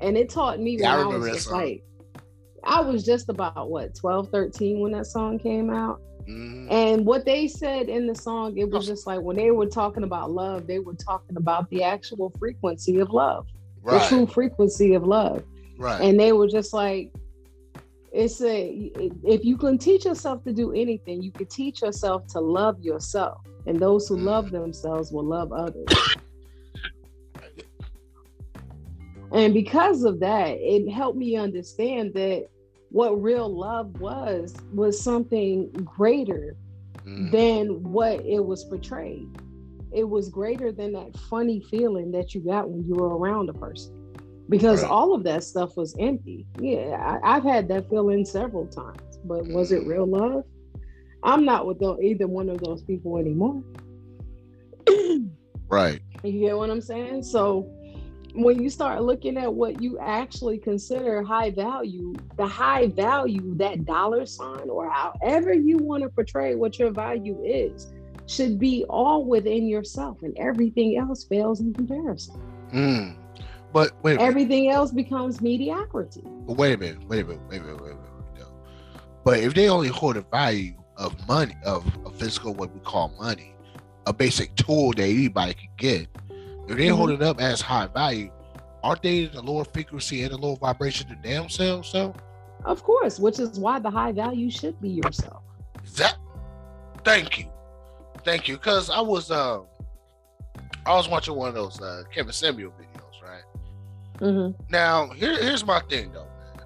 And it taught me Yeah, I when I, remember was that just song. like I was just about what 12, 13 when that song came out. Mhm. And what they said in the song, it was just like when they were talking about love, they were talking about the actual frequency of love, the true frequency of love. Right. And they were just like, it's a if you can teach yourself to do anything, you can teach yourself to love yourself. And those who Mm. love themselves will love others. And because of that, it helped me understand that what real love was was something greater Mhm. than what it was portrayed. It was greater than that funny feeling that you got when you were around a person. Because Right. all of that stuff was empty. Yeah, I, I've had that feeling several times, but was it Mhm. real love? I'm not with tho- either one of those people anymore. Right. You get what I'm saying? So when you start looking at what you actually consider high value, the high value, that dollar sign, or however you want to portray what your value is, should be all within yourself, and everything else fails in comparison. Mm. But wait a. Everything else becomes mediocrity. Wait a minute. Wait a minute. Wait a minute. Wait a minute. Wait a minute. But if they only hold the value of money, of a physical, what we call money, a basic tool that anybody can get, if they Mhm. hold it up as high value, aren't they the lower frequency and the lower vibration to damn? So Of course, which is why the high value should be yourself. that. Thank you, thank you. Because I was um, I was watching one of those uh, Kevin Samuels videos, right? Mm-hmm. Now, here, here's my thing though, man.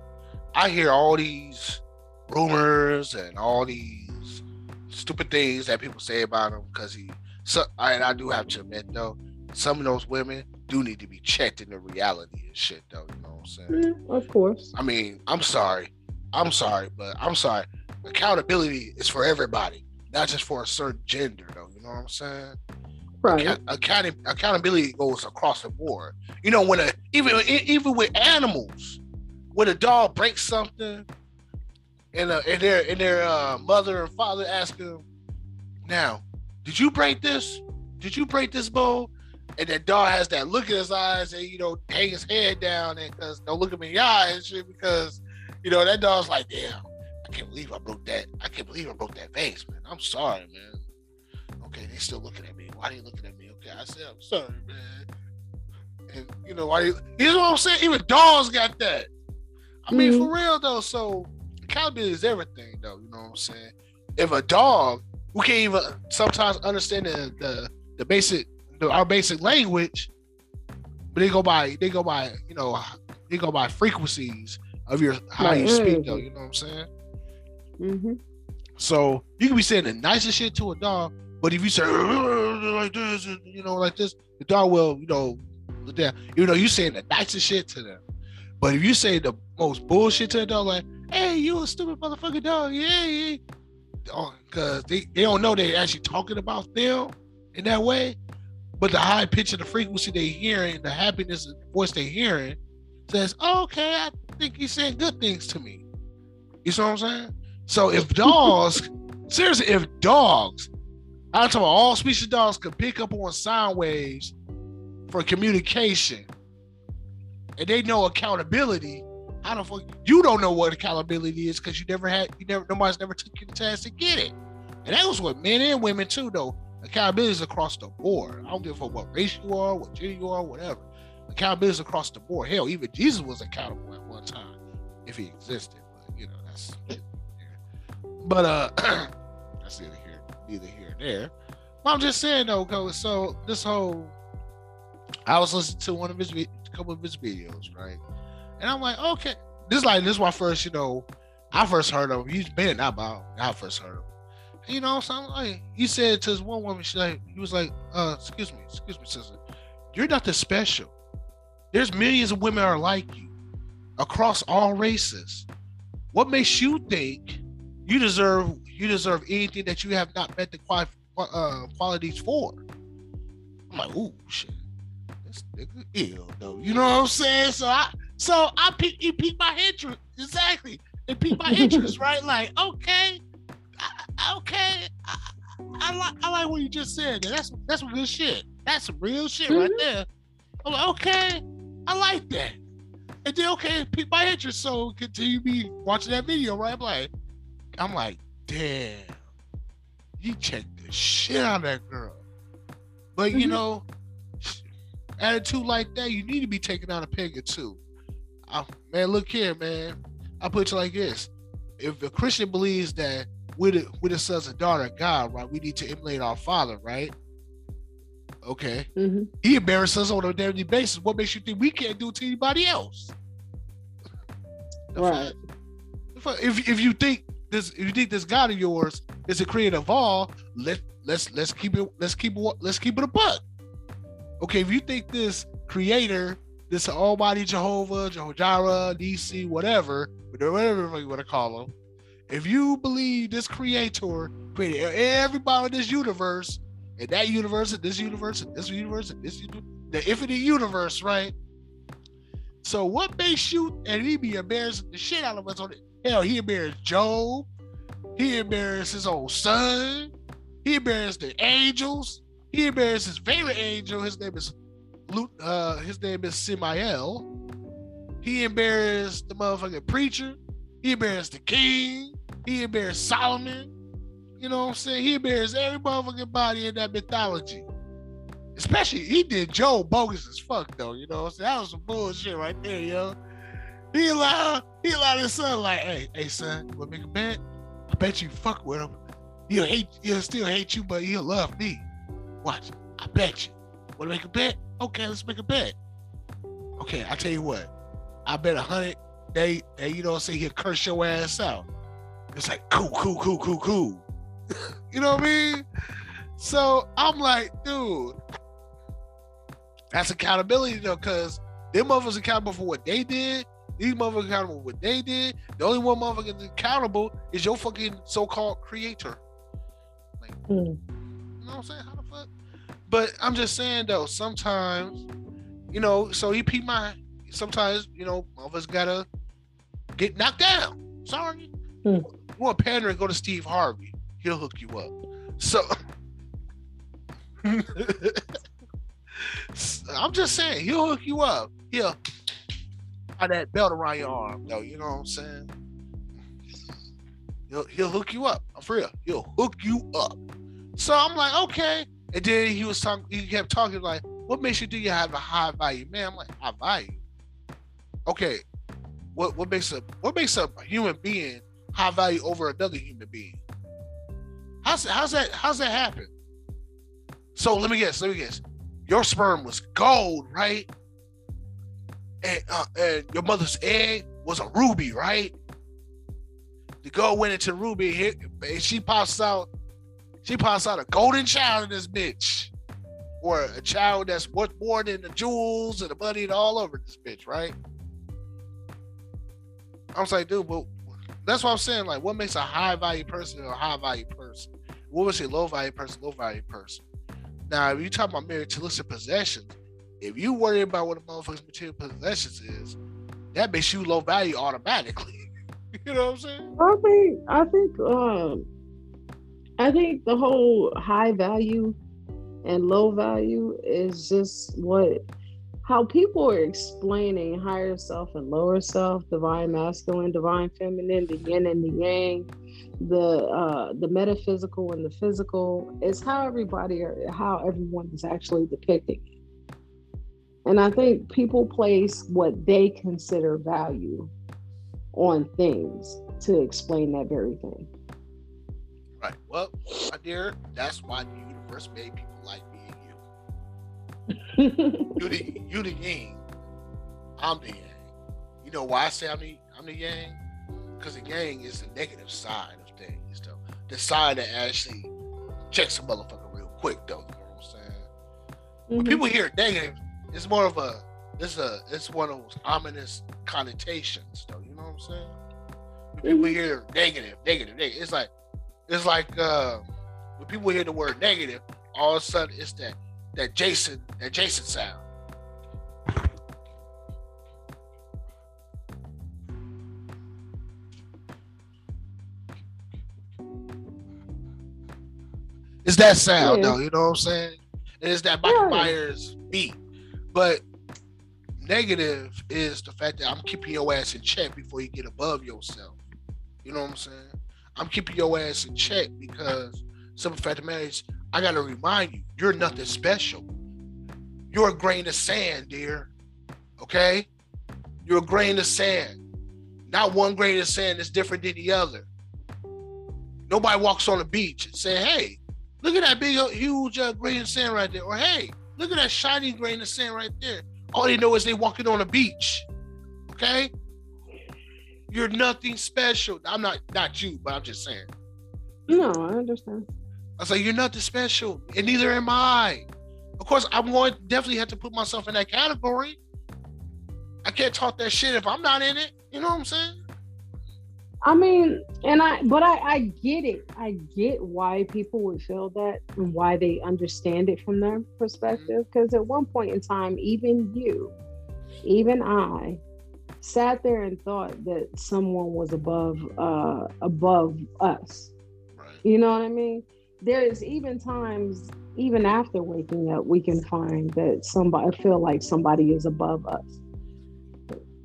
I hear all these rumors and all these stupid things that people say about him because he. So, I, and I do have to admit though, some of those women do need to be checked into reality and shit though. You know what I'm saying? Yeah, of course. I mean, I'm sorry, I'm sorry, but I'm sorry. Accountability is for everybody, not just for a certain gender though. You know what I'm saying? Right. Account- accountability goes across the board. You know, when a even even with animals, when a dog breaks something, and uh, and their and their uh, mother and father ask them, "Now, did you break this? Did you break this bowl?" And that dog has that look in his eyes, and you know, hang his head down, and because don't look at me in the eye and shit, because you know that dog's like, "Damn, I can't believe I broke that. I can't believe I broke that vase, man. I'm sorry, man." Okay, they still looking at me. Why are they looking at me? Okay, I said I'm sorry, man. And you know why? You know what I'm saying? Even dogs got that. I mean, for mm-hmm. real though. So accountability is everything, though. You know what I'm saying? If a dog who can't even sometimes understand the the, the basic the, our basic language, but they go by they go by you know they go by frequencies of your how you speak though. You know what I'm saying? hmm So you can be saying the nicest shit to a dog, but if you say like this, you know, like this, the dog will, you know, look down. You know, you saying the nicest shit to them. But if you say the most bullshit to a dog, like, "Hey, you a stupid motherfucking dog," yeah, yeah, because they, they don't know they're actually talking about them in that way. But the high pitch of the frequency they hearing, the happiness of the voice they hearing, says, oh, "Okay, I think he's saying good things to me." You see what I'm saying? So if dogs, seriously, if dogs, I'm talking about all species of dogs could pick up on sound waves for communication, and they know accountability. How the fuck you don't know what accountability is because you never had you never nobody's never took you the chance to get it. And that was with men and women too, though. Accountability is across the board. I don't give a fuck what race you are, what gender you are, whatever. Accountability is across the board. Hell, even Jesus was accountable at one time, if he existed. But you know, that's but uh that's neither here, neither here nor there. But I'm just saying though, cause so this whole I was listening to one of his a couple of his videos, right? And I'm like, okay, this is like this is my first, you know, I first heard of him. He's been about I first heard of him you know, so I'm like, he said to this one woman, she like, he was like, uh, excuse me, excuse me, sister, you're not the special. There's millions of women are like you across all races. What makes you think you deserve you deserve anything that you have not met the quali- uh, qualities for? I'm like, ooh, shit, this nigga ill though. You know what I'm saying? So I, so I, he piqued my interest exactly. It piqued my interest, right? Like, okay, okay, I, I, like I like what you just said. That's that's some good shit. That's some real shit mm-hmm. right there. I'm like, okay, I like that. And then okay, my interest. So continue me watching that video, right? I'm like, I'm like, damn, you checked the shit out of that girl. But you mm-hmm. know, attitude like that, you need to be taking out a peg or two. I, man, look here, man. I put it like this: if a Christian believes that we're the, we're the sons and daughter of God, right? We need to emulate our Father, right? Okay. Mm-hmm. He embarrasses us on a daily basis. What makes you think we can't do it to anybody else? Right. If, if you think this, if you think this God of yours is the creator of all, let let's let's keep it let's keep it let's keep it a buck. Okay, if you think this creator, this Almighty Jehovah, Jehovah Jireh, DC, whatever, whatever you want to call him, if you believe this creator created everybody in this universe, and that universe, and this universe, and this universe, and this the infinite universe, right? So what makes you and he be embarrassing the shit out of us on it? Hell, he embarrassed Job. He embarrassed his own son. He embarrassed the angels. He embarrassed his favorite angel. His name is Luke. Uh, his name is Samael. He embarrassed the motherfucking preacher. He embarrassed the king. He bears Solomon. You know what I'm saying? He bears every motherfucking body in that mythology. Especially, he did Joe bogus as fuck, though. You know what I'm saying? That was some bullshit right there, yo. He allowed, he allowed his son, like, hey, hey, son, to make a bet? I bet you fuck with him. He'll hate, he'll still hate you, but he'll love me. Watch, I bet you. Want to make a bet? Okay, let's make a bet. Okay, I tell you what. I bet a hundred they, they, you know, say he'll curse your ass out. It's like cool, cool, cool, cool, cool. you know what I mean? So I'm like, dude, that's accountability though, because them motherfuckers accountable for what they did. These motherfuckers accountable for what they did. The only one motherfucker accountable is your fucking so-called creator. Like, mm. you know what I'm saying? How the fuck? But I'm just saying though, sometimes, you know, so he peed my. Sometimes, you know, motherfuckers gotta get knocked down. Sorry. Hmm. You want to pander and go to Steve Harvey. He'll hook you up. So I'm just saying, he'll hook you up. He'll have that belt around your arm, though. You know what I'm saying? He'll, he'll hook you up. I'm for real. He'll hook you up. So I'm like, okay. And then he was talking, he kept talking like, what makes you do you have a high value? Man, I'm like, high value. Okay, what what makes a what makes a human being high value over another human being? How's how's that how's that happen? So let me guess, let me guess. Your sperm was gold, right? And, uh, and your mother's egg was a ruby, right? The girl went into ruby, and she pops out. She pops out a golden child in this bitch, or a child that's worth more than the jewels and the money and all over this bitch, right? I was like, dude, but that's what I'm saying. Like, what makes a high value person a high value person? What was a low value person, low value person? Now, if you talk about materialistic possessions, if you worry about what a motherfucker's material possessions is, that makes you low value automatically. you know what I'm saying? I think I think um I think the whole high value and low value is just what how people are explaining higher self and lower self, divine masculine, divine feminine, the yin and the yang, the uh, the metaphysical and the physical. Is how everybody or how everyone is actually depicting. And I think people place what they consider value on things to explain that very thing. Right. Well, my dear, that's why the universe made people you the you the yin. I'm the yang. You know why I say I'm the I'm the yang? Because the yang is the negative side of things, though. The side that actually checks a motherfucker real quick, though. You know what I'm saying? Mm-hmm. When people hear negative, it's more of a it's a it's one of those ominous connotations, though. You know what I'm saying? When people mm-hmm. hear negative, negative, negative, it's like it's like uh, when people hear the word negative, all of a sudden it's that that Jason that Jason sound. It's that sound yeah. though, you know what I'm saying? It's that Michael yeah. Myers beat. But negative is the fact that I'm keeping your ass in check before you get above yourself. You know what I'm saying? I'm keeping your ass in check because simple fact of the matter is I gotta remind you, you're nothing special. You're a grain of sand, dear. Okay? You're a grain of sand. Not one grain of sand is different than the other. Nobody walks on the beach and say, hey, look at that big, huge uh, grain of sand right there. Or hey, look at that shiny grain of sand right there. All they know is they walking on a beach. Okay? You're nothing special. I'm not not you, but I'm just saying. No, I understand. I was like, you're nothing special, and neither am I. Of course, I'm going to definitely have to put myself in that category. I can't talk that shit if I'm not in it. You know what I'm saying? I mean, and I, but I, I get it. I get why people would feel that and why they understand it from their perspective. Because mm-hmm. at one point in time, even you, even I, sat there and thought that someone was above, uh, above us. Right. You know what I mean? There's even times even after waking up we can find that somebody feel like somebody is above us.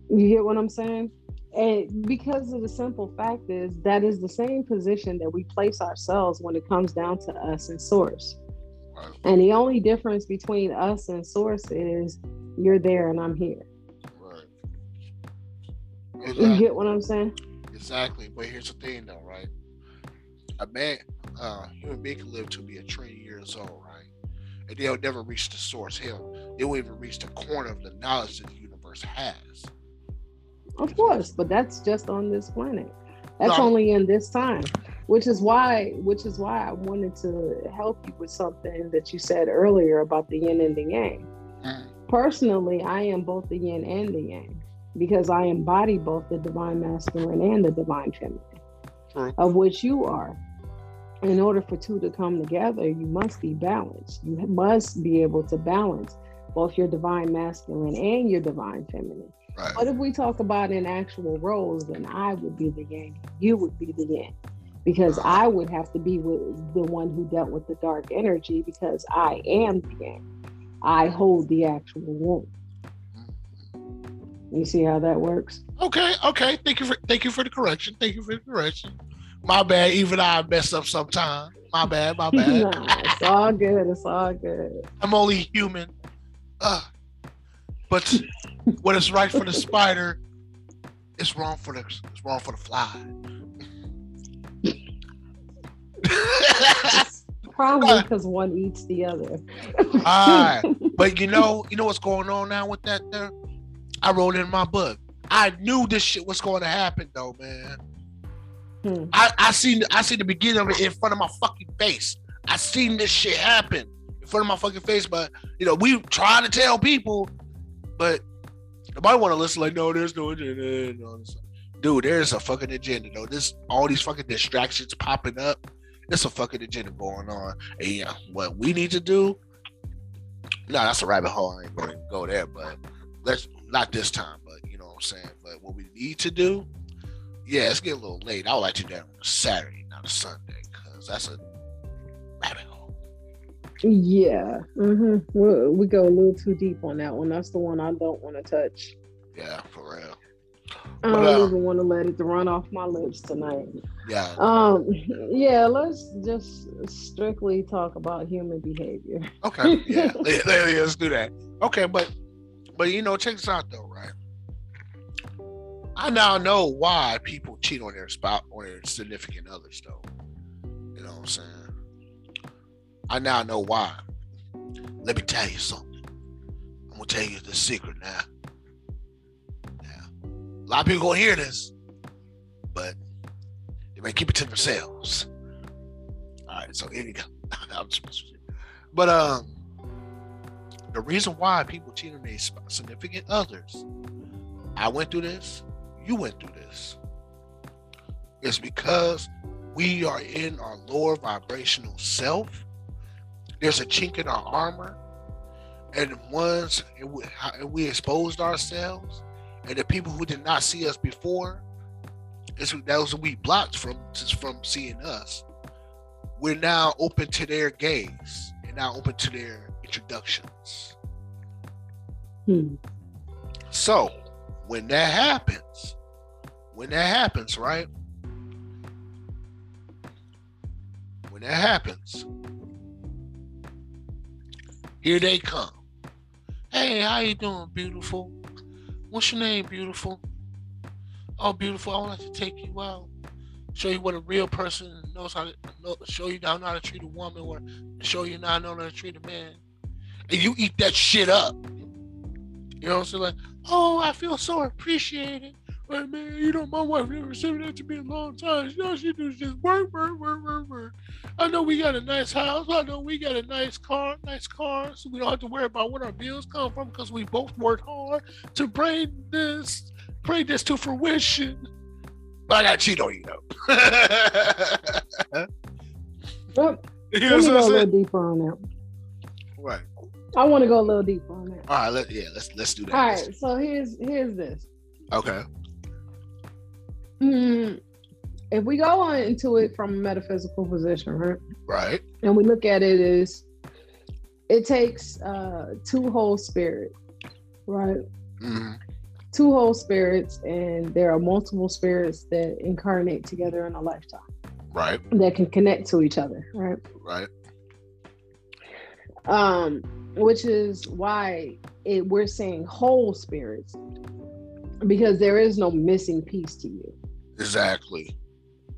You get what i'm saying? And because of the simple fact is that is the same position that we place ourselves when it comes down to us and source. And the only difference between us and source is you're there and i'm here. Right. Exactly. you get what i'm saying? Exactly. But here's the thing though right? A man uh, human being can live to be a trillion years old, right? And they'll never reach the source. Hell, they won't even reach the corner of the knowledge that the universe has. Of course, but that's just on this planet. That's no. only in this time. Which is why which is why I wanted to help you with something that you said earlier about the yin and the yang. Mm. Personally, I am both the yin and the yang because I embody both the divine masculine and the divine feminine, True. of which you are in order for two to come together, you must be balanced. You must be able to balance both your divine masculine and your divine feminine. Right. But if we talk about in actual roles, then I would be the yang, you would be the yin, because I would have to be with the one who dealt with the dark energy because I am the yang. I hold the actual womb. Mm-hmm. You see how that works? Okay, okay. Thank you for thank you for the correction. Thank you for the correction. My bad. Even I mess up sometimes. My bad. My bad. no, it's all good. It's all good. I'm only human. Uh, but what is right for the spider, is wrong for the it's wrong for the fly. Probably because one eats the other. all right, but you know, you know what's going on now with that there. I wrote in my book. I knew this shit was going to happen though, man. Hmm. I, I seen I seen the beginning of it in front of my fucking face. I seen this shit happen in front of my fucking face. But you know, we try to tell people, but nobody want to listen. Like, no, there's no internet. dude, there's a fucking agenda though. This all these fucking distractions popping up. There's a fucking agenda going on. And yeah, what we need to do. No, that's a rabbit hole. I ain't gonna go there, but let's not this time, but you know what I'm saying. But what we need to do, yeah, it's getting a little late. I would like to do that on a Saturday, not a Sunday, because that's a rabbit hole. Yeah, mm-hmm. we, we go a little too deep on that one. That's the one I don't want to touch. Yeah, for real. I don't uh, even want to let it run off my lips tonight. Yeah. Um. Yeah. Let's just strictly talk about human behavior. Okay. Yeah. let's do that. Okay, but but you know, check this out though, right? I now know why people cheat on their spouse or their significant others, though. You know what I'm saying? I now know why. Let me tell you something. I'm gonna tell you the secret now. A lot of people gonna hear this, but they may keep it to themselves. All right, so here you go. but um, the reason why people cheat on their significant others, I went through this, you went through this, It's because we are in our lower vibrational self. There's a chink in our armor, and once we exposed ourselves, and the people who did not see us before, that was we blocked from from seeing us. We're now open to their gaze and now open to their introductions. Hmm. So when that happens, when that happens, right? When that happens, here they come. Hey, how you doing, beautiful? What's your name, beautiful? Oh, beautiful. I want to take you out, show you what a real person knows how to know, show you how to treat a woman, or show you how to treat a man. And you eat that shit up. You know what I'm saying? Like, oh, I feel so appreciated. Like, man, you know, my wife never said that to me in a long time. You know, she does just work, work, work, work, work. I know we got a nice house. I know we got a nice car, nice car, so we don't have to worry about where our bills come from because we both work hard to bring this, bring this to fruition. But I got cheat on you though. well, you know let me go a little deeper on that. Right. I want to go a little deeper on that. All right, let, yeah, let's let's do that. All right, so here's here's this. Okay. Mm, if we go on into it from a metaphysical position, right? Right. And we look at it as it takes uh, two whole spirits, right? Mm-hmm. Two whole spirits, and there are multiple spirits that incarnate together in a lifetime. Right. That can connect to each other, right? Right. Um, which is why it, we're saying whole spirits because there is no missing piece to you. Exactly.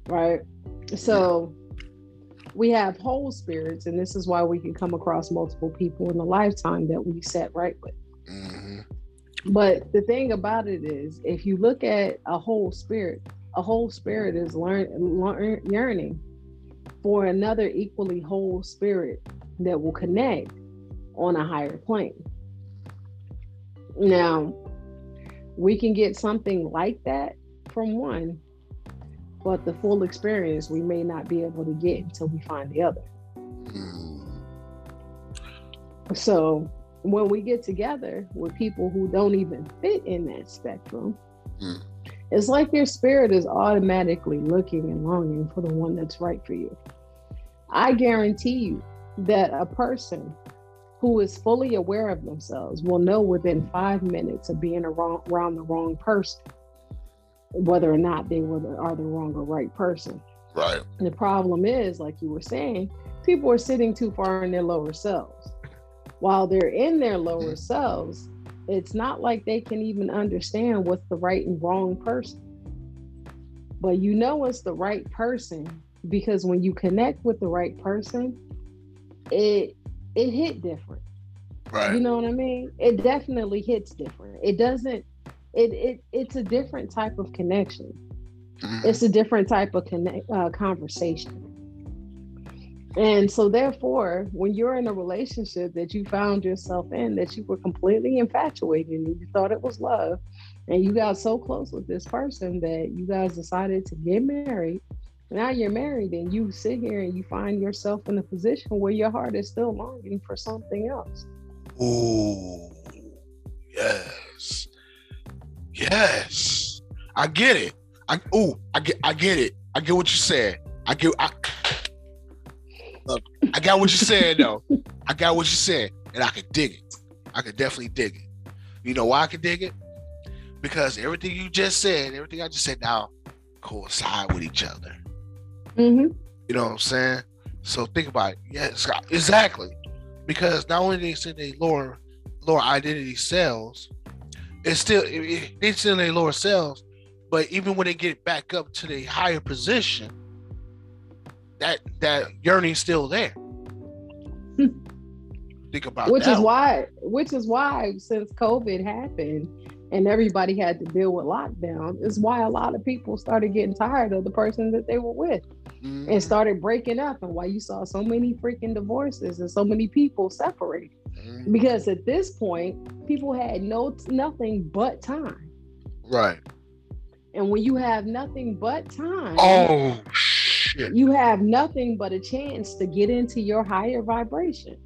Right. So we have whole spirits, and this is why we can come across multiple people in a lifetime that we set right with. Mm-hmm. But the thing about it is, if you look at a whole spirit, a whole spirit is learn, learn yearning for another equally whole spirit that will connect on a higher plane. Now, we can get something like that from one, but the full experience we may not be able to get until we find the other. So when we get together with people who don't even fit in that spectrum, mm. it's like your spirit is automatically looking and longing for the one that's right for you. I guarantee you that a person who is fully aware of themselves will know within five minutes of being around, around the wrong person whether or not they were the, are the wrong or right person. Right. And the problem is, like you were saying, people are sitting too far in their lower selves. While they're in their lower mm. selves, it's not like they can even understand what's the right and wrong person. But you know it's the right person because when you connect with the right person, it it hit different. Right. You know what I mean? It definitely hits different. It doesn't it, it it's a different type of connection. Mm-hmm. It's a different type of connect, uh, conversation. And so, therefore, when you're in a relationship that you found yourself in, that you were completely infatuated and you thought it was love, and you got so close with this person that you guys decided to get married. Now you're married, and you sit here and you find yourself in a position where your heart is still longing for something else. Ooh, yes, yes, I get it. I oh, I get, I get it. I get what you said. I get, I, look, I got what you said though. I got what you said, and I can dig it. I can definitely dig it. You know why I can dig it? Because everything you just said, everything I just said now coincide with each other. Mm-hmm. You know what I'm saying? So think about it. Yes, exactly. Because not only they say they lower lower identity cells, it's still they still they lower cells, but even when they get back up to the higher position, that that yearning's still there. think about that. which is one. why which is why since covid happened and everybody had to deal with lockdown is why a lot of people started getting tired of the person that they were with Mhm. and started breaking up and why you saw so many freaking divorces and so many people separate Mhm. because at this point people had no nothing but time right. and when you have nothing but time Oh shit. you have nothing but a chance to get into your higher vibration.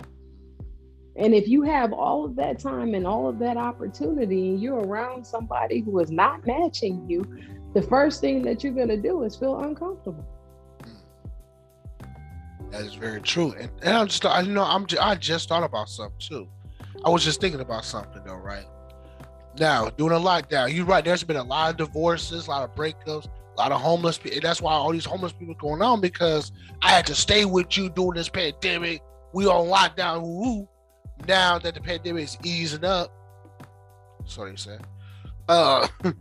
And if you have all of that time and all of that opportunity, and you're around somebody who is not matching you, the first thing that you're going to do is feel uncomfortable. That is very true. And, and I'm just, I you know, I'm, I just thought about something too. I was just thinking about something though, right? Now, during a lockdown, you're right. There's been a lot of divorces, a lot of breakups, a lot of homeless people. That's why all these homeless people going on because I had to stay with you during this pandemic. We on lockdown. Woo. Now that the pandemic is easing up, sorry, you said. Uh,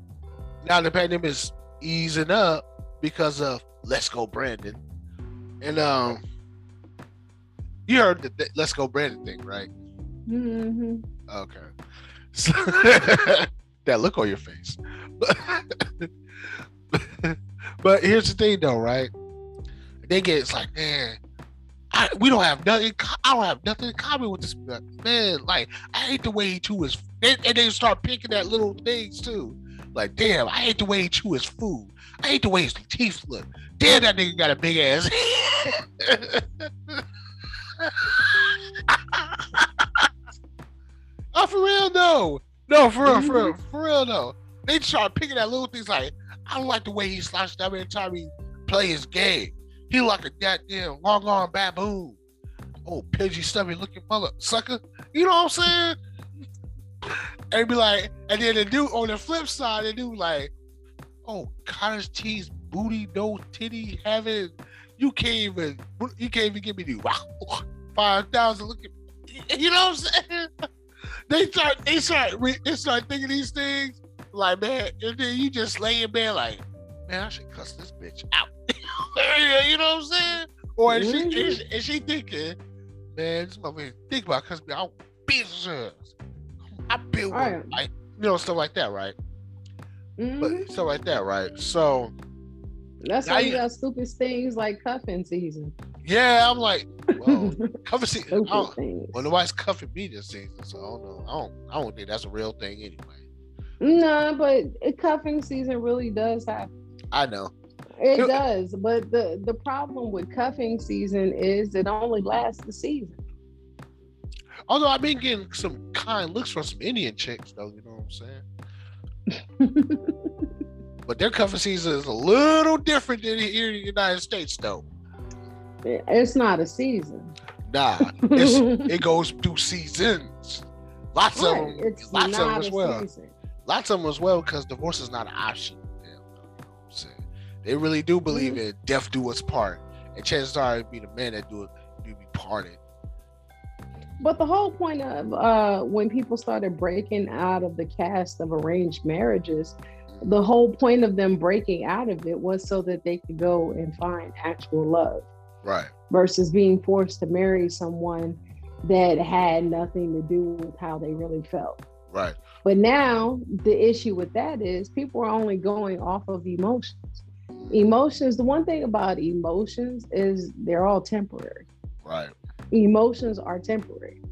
now the pandemic is easing up because of Let's Go Brandon, and um, you heard the, Let's Go Brandon thing, right? Mm-hmm. Okay. So, that look on your face. but here's the thing, though, right? They get it's like, man, I, we don't have nothing. I don't have nothing in common with this man. Like, I hate the way he chew his. And, and they start picking at little things too. Like, damn, I hate the way he chew his food. I hate the way his teeth look. Damn, that nigga got a big ass. oh, for real, no. No, for real, for real, for real, no. They start picking at little things like, I don't like the way he slouched every time he play his game. He like a goddamn long arm baboon. Oh, pidgey stubby looking mother sucker. You know what I'm saying? And be like, and then the dude on the flip side, the dude like, oh, cottage cheese booty, no titty having. You can't even, you can't even give me the wow, five thousand. Look at, you know what I'm saying? They start, they start, they start thinking these things. Like man, and then you just lay in bed like, man, I should cuss this bitch out. you know what I'm saying? Or is she, is, is she thinking, man, this motherfucker think about cuss me out, ass. I built Right. like you know stuff like that, right? Mhm. But stuff like that, right? So That's why you- got stupid things like cuffing season. yeah, I'm like, well, cuffing season. I stupid don't, things. well, nobody's cuffing me this season, so I don't know. I don't, I don't think that's a real thing anyway. No, but it- cuffing season really does happen. I know. It It- does, but the the problem with cuffing season is it only lasts the season. Although I've been getting some kind looks from some Indian chicks, though. You know what I'm saying? But their cuffing season is a little different than here in the United States, though. It's not a season. Nah, it's, it goes through seasons. Lots of them. It's lots of them as well. season. Lots of them as well because divorce is not an option. for them, you know what I'm saying? They really do believe Mm-hmm. in death do us part, and chances are it'd be the man that do it. Be parted. But the whole point of uh, when people started breaking out of the cast of arranged marriages, the whole point of them breaking out of it was so that they could go and find actual love Right. versus being forced to marry someone that had nothing to do with how they really felt. Right. But now the issue with that is people are only going off of emotions. Emotions, the one thing about emotions is they're all temporary. Right. Emotions are temporary.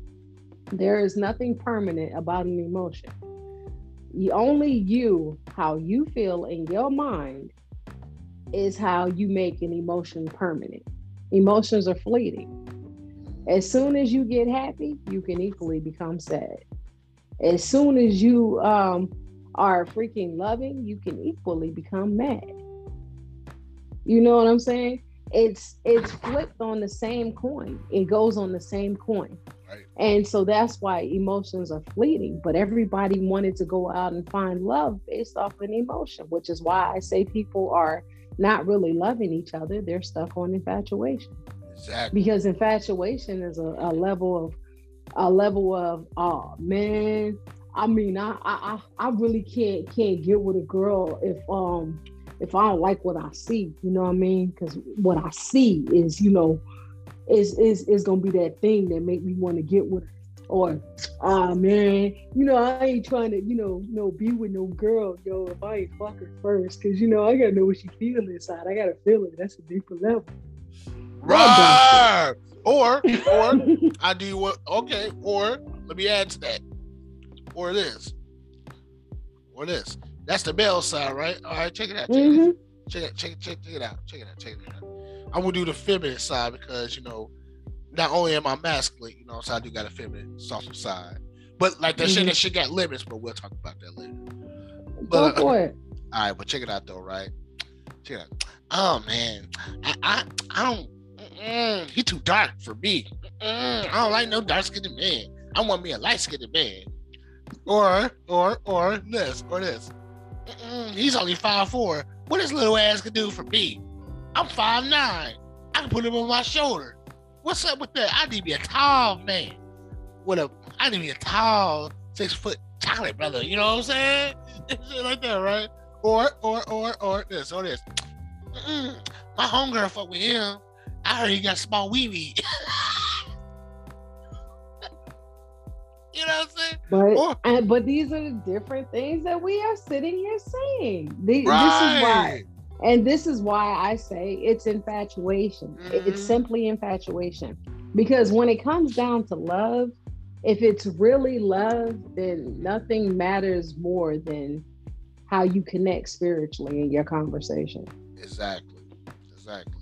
There is nothing permanent about an emotion. Only you, how you feel in your mind, is how you make an emotion permanent. Emotions are fleeting. As soon as you get happy, you can equally become sad. As soon as you um, are freaking loving, you can equally become mad. You know what I'm saying? It's it's flipped on the same coin. It goes on the same coin. Right. And so that's why emotions are fleeting. But everybody wanted to go out and find love based off an emotion, which is why I say people are not really loving each other. They're stuck on infatuation. Exactly. Because infatuation is a, a level of a level of oh man. I mean, I, I I really can't can't get with a girl if um if I don't like what I see, you know what I mean? Because what I see is, you know, is is is gonna be that thing that make me want to get with her. Or, ah man, you know, I ain't trying to, you know, you know, be with no girl, yo, if I ain't fuck her first. Cause you know, I gotta know what she feel inside. I gotta feel it. That's a deeper level. Right. Or or I do what okay, or let me add to that. Or this. Or this. That's the male side, right? All right, check it out. Check, mm-hmm. it, check it, check it, check, check it out. Check it out. Check it out. I'm gonna do the feminine side because you know, not only am I masculine, you know, so I do got a feminine soft side. But like that mm-hmm. shit, that shit got limits. But we'll talk about that later. But, Go for uh, it. All right, but check it out though, right? Check it out. Oh man, I I, I don't. Mm, he too dark for me. Mm, I don't like no dark skinned man. I want me a light skinned man. Or or or this or this. Mm-mm, he's only five four. What his little ass can do for me? I'm five nine. I can put him on my shoulder. What's up with that? I need to be a tall man. With a, I need to be a tall six foot chocolate brother. You know what I'm saying? like that, right? Or or or or this or this. Mm-mm, my homegirl fuck with him. I heard he got small wee wee. You know what I'm saying? But or, and, but these are the different things that we are sitting here saying. The, right. This is why, and this is why I say it's infatuation. Mm-hmm. It's simply infatuation. Because when it comes down to love, if it's really love, then nothing matters more than how you connect spiritually in your conversation. Exactly. Exactly.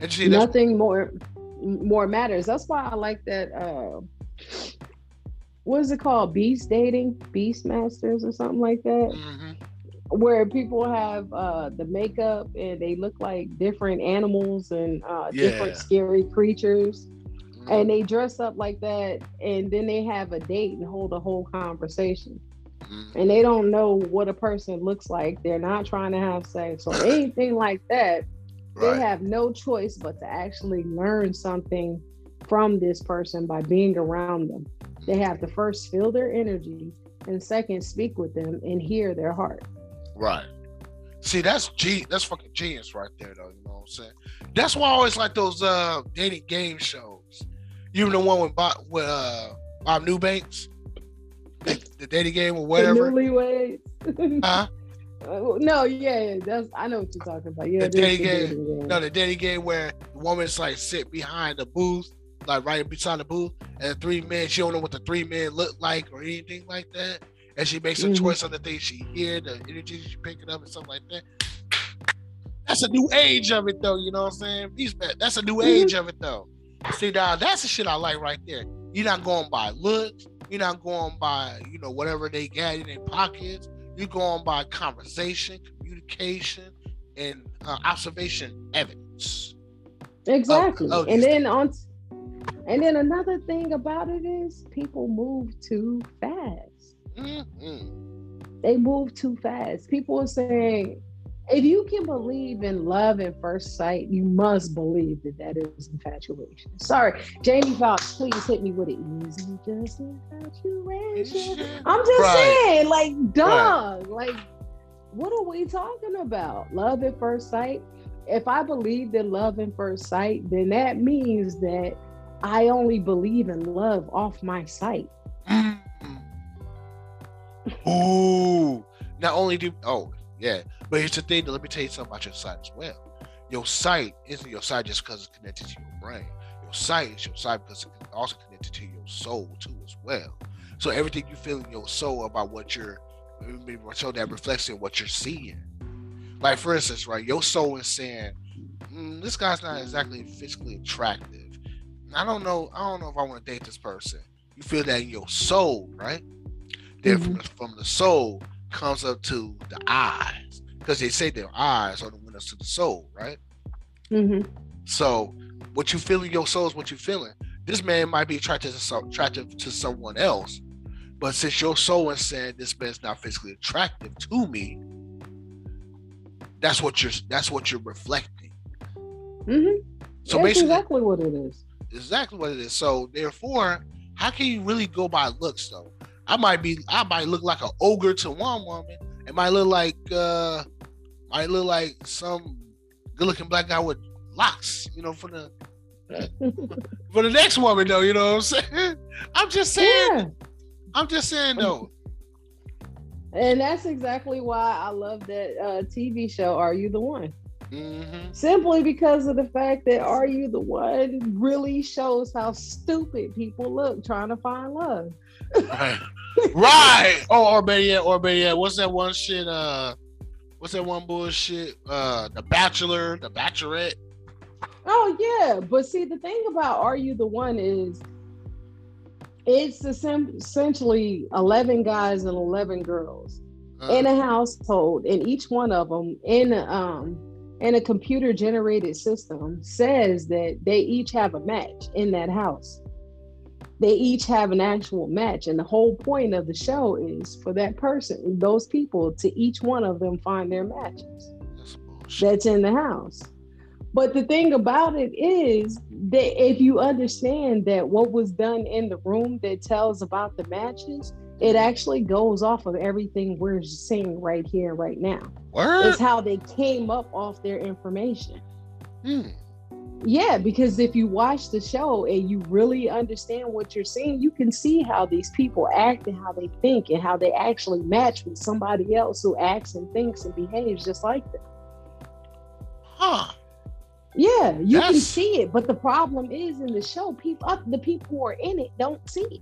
And see, nothing more more matters. That's why I like that uh what is it called? Beast dating, Beast Masters, or something like that. Mm-hmm. Where people have uh, the makeup and they look like different animals and uh, yeah. different scary creatures, mm-hmm. and they dress up like that, and then they have a date and hold a whole conversation. Mm-hmm. And they don't know what a person looks like. They're not trying to have sex or anything like that. Right. They have no choice but to actually learn something from this person by being around them. They have to first feel their energy and second speak with them and hear their heart. Right. See, that's G that's fucking genius right there though, you know what I'm saying? That's why I always like those uh dating game shows. Even the one with Bob with uh Bob Eubanks. The, the dating game or whatever. The newlyweds. huh? Uh, no, yeah, that's I know what you're talking about. Yeah, the dating game, game. No, the dating game where the woman's like sit behind the booth like right beside the booth, and three men. She don't know what the three men look like or anything like that, and she makes a mm-hmm. choice on the things she hear, the energy she picking up, and stuff like that. That's a new age of it, though. You know what I'm saying? That's a new mm-hmm. age of it, though. See, now that's the shit I like right there. You're not going by looks. You're not going by you know whatever they got in their pockets. You're going by conversation, communication, and uh, observation evidence. Exactly. Of, of and then on and then another thing about it is people move too fast. Mm-hmm. They move too fast. People are saying, if you can believe in love at first sight, you must believe that that is infatuation. Sorry, Jamie Foxx, please hit me with it. Just infatuation. I'm just right. saying, like, dog, right. like, what are we talking about? Love at first sight. If I believe in love at first sight, then that means that I only believe in love off my sight. Ooh. Not only do oh yeah, but here's the thing. Let me tell you something about your sight as well. Your sight isn't your sight just because it's connected to your brain. Your sight is your sight because it's also connected to your soul too as well. So everything you feel in your soul about what you're show that reflects in what you're seeing. Like for instance, right, your soul is saying, mm, "This guy's not exactly physically attractive. I don't know. I don't know if I want to date this person." You feel that in your soul, right? Then mm-hmm. from, from the soul comes up to the eyes, because they say their eyes are the windows to the soul, right? Mm-hmm. So what you feel in your soul is what you're feeling. This man might be attracted to attractive to someone else, but since your soul is saying this man's not physically attractive to me, that's what you're that's what you're reflecting. Mm-hmm. So that's basically, exactly what it is. Exactly what it is. So therefore, how can you really go by looks though? I might be I might look like an ogre to one woman. It might look like uh might look like some good looking black guy with locks, you know, for the for the next woman though, you know what I'm saying? I'm just saying yeah. I'm just saying though. And that's exactly why I love that uh, TV show. Are you the one? Mm-hmm. Simply because of the fact that Are You the One really shows how stupid people look trying to find love. Right. right. Oh, or better yet, or better yet, what's that one shit? Uh, what's that one bullshit? Uh, The Bachelor, The Bachelorette. Oh yeah, but see, the thing about Are You the One is it's essentially 11 guys and 11 girls uh, in a household and each one of them in um in a computer generated system says that they each have a match in that house they each have an actual match and the whole point of the show is for that person those people to each one of them find their matches that's in the house but the thing about it is that if you understand that what was done in the room that tells about the matches, it actually goes off of everything we're seeing right here, right now. Word? It's how they came up off their information. Hmm. Yeah, because if you watch the show and you really understand what you're seeing, you can see how these people act and how they think and how they actually match with somebody else who acts and thinks and behaves just like them. Huh. Yeah, you can see it, but the problem is in the show, people, uh, the people who are in it don't see it.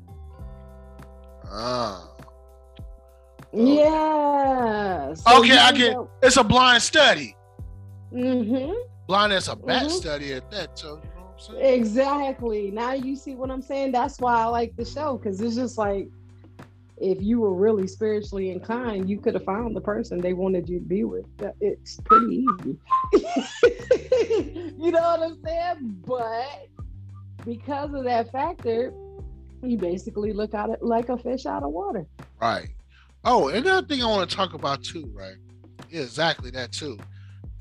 Ah. Okay. Yeah. So okay, I get. Know. It's a blind study. Mm-hmm. Blind is a bad mm-hmm. study at that. So you know what I'm saying? Exactly. Now you see what I'm saying. That's why I like the show because it's just like if you were really spiritually inclined, you could have found the person they wanted you to be with. It's pretty easy. you know what I'm saying? But because of that factor, you basically look at it like a fish out of water. Right. Oh, another thing I want to talk about too, right? Yeah, exactly that too.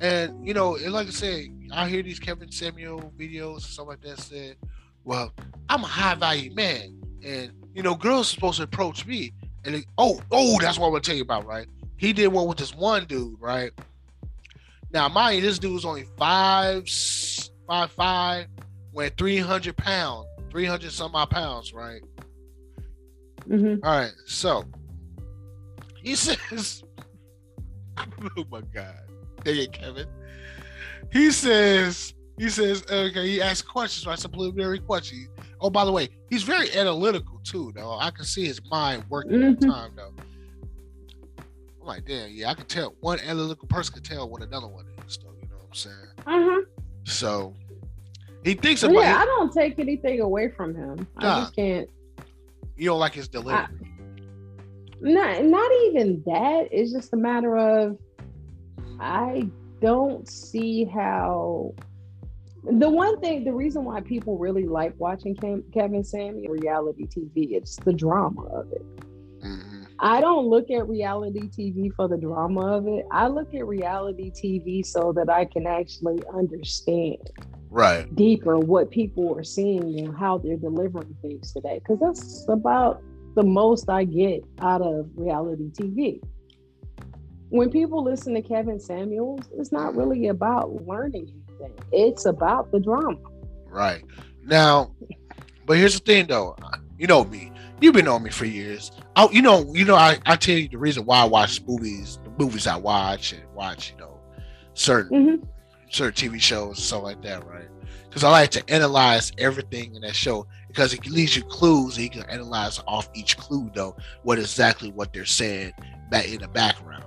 And you know, and like I said, I hear these Kevin Samuels videos and stuff like that said, well, I'm a high value man and you know, girls are supposed to approach me. And it, oh, oh, that's what I'm gonna tell you about, right? He did one with this one dude, right? Now, mind you, this dude's only five, five, five, went 300 pounds, 300 some odd pounds, right? Mm-hmm. All right, so he says, oh my God, dang it, Kevin. He says, he says, okay, he asks questions, right? Some preliminary questions. Oh, by the way, he's very analytical too, though. I can see his mind working mm-hmm. all the mm-hmm. time, though. I'm like, damn, yeah, I can tell one analytical person can tell what another one is, though. You know what I'm saying? Uh-huh. So he thinks about. Yeah, I don't take anything away from him. Nah, I just can't. You don't like his delivery. I, not, not even that. It's just a matter of I don't see how the one thing, the reason why people really like watching Kevin Samuels reality TV, it's the drama of it. Mm-hmm. I don't look at reality TV for the drama of it. I look at reality TV so that I can actually understand right deeper what people are seeing and how they're delivering things today. Because that's about the most I get out of reality TV. When people listen to Kevin Samuels, it's not really about learning anything. It's about the drama. Right. Now, but here's the thing though. You know me. You've been on me for years. I, you know, you know, I, I tell you the reason why I watch movies, the movies I watch and watch, you know, certain mm-hmm. certain TV shows and stuff like that, right? Because I like to analyze everything in that show because it leaves you clues and you can analyze off each clue though what exactly what they're saying back in the background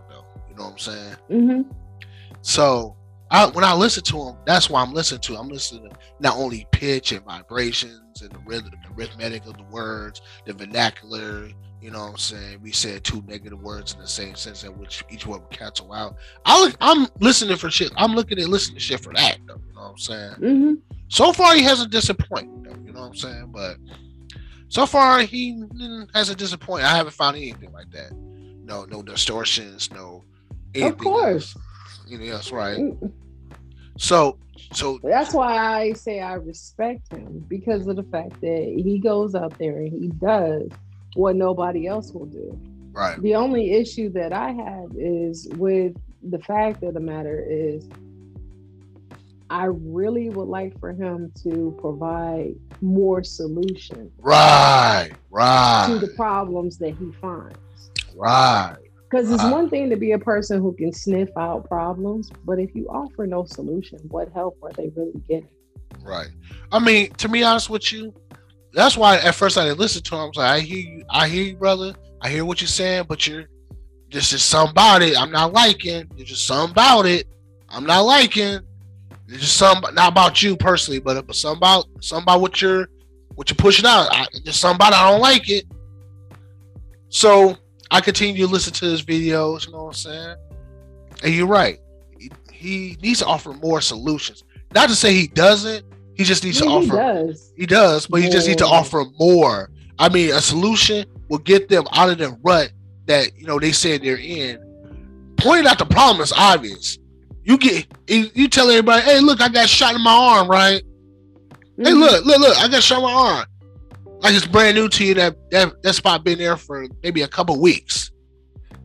know what I'm saying? Mm-hmm. So I, when I listen to him, that's why I'm listening to. I'm listening to not only pitch and vibrations and the rhythm, the arithmetic of the words, the vernacular. You know what I'm saying? We said two negative words in the same sense, in which each one would cancel out. I look, I'm listening for shit. I'm looking at listening to shit for that, though. You know what I'm saying? Mm-hmm. So far, he hasn't disappointed, though. You know what I'm saying? But so far, he hasn't disappointed. I haven't found anything like that. No, no distortions, no. Of course. Else. That's right. Mm. So, so that's why I say I respect him because of the fact that he goes out there and he does what nobody else will do. Right. The only issue that I have is with the fact of the matter is I really would like for him to provide more solutions. Right, right. To the problems that he finds. Right. Because it's uh-huh. one thing to be a person who can sniff out problems, but if you offer no solution, what help are they really getting? Right. I mean, to be honest with you, that's why at first I didn't listen to him. I was like, I hear you, I hear you, brother. I hear what you're saying, but you're this is something about it I'm not liking. There's just something about it I'm not liking. There's just some not about you personally, but but some about some about what you're what you're pushing out. I, there's something about it, I don't like it. So I continue to listen to his videos, you know what I'm saying? And you're right. He, he needs to offer more solutions. Not to say he doesn't, he just needs yeah, to offer. He does. He does, but he just needs to offer more. I mean, a solution will get them out of the rut that you know they said they're in. Pointing out the problem is obvious. You get you tell everybody, hey, look, I got shot in my arm, right? Mm-hmm. Hey, look, look, look, I got shot in my arm like it's brand new to you that that, that spot been there for maybe a couple weeks.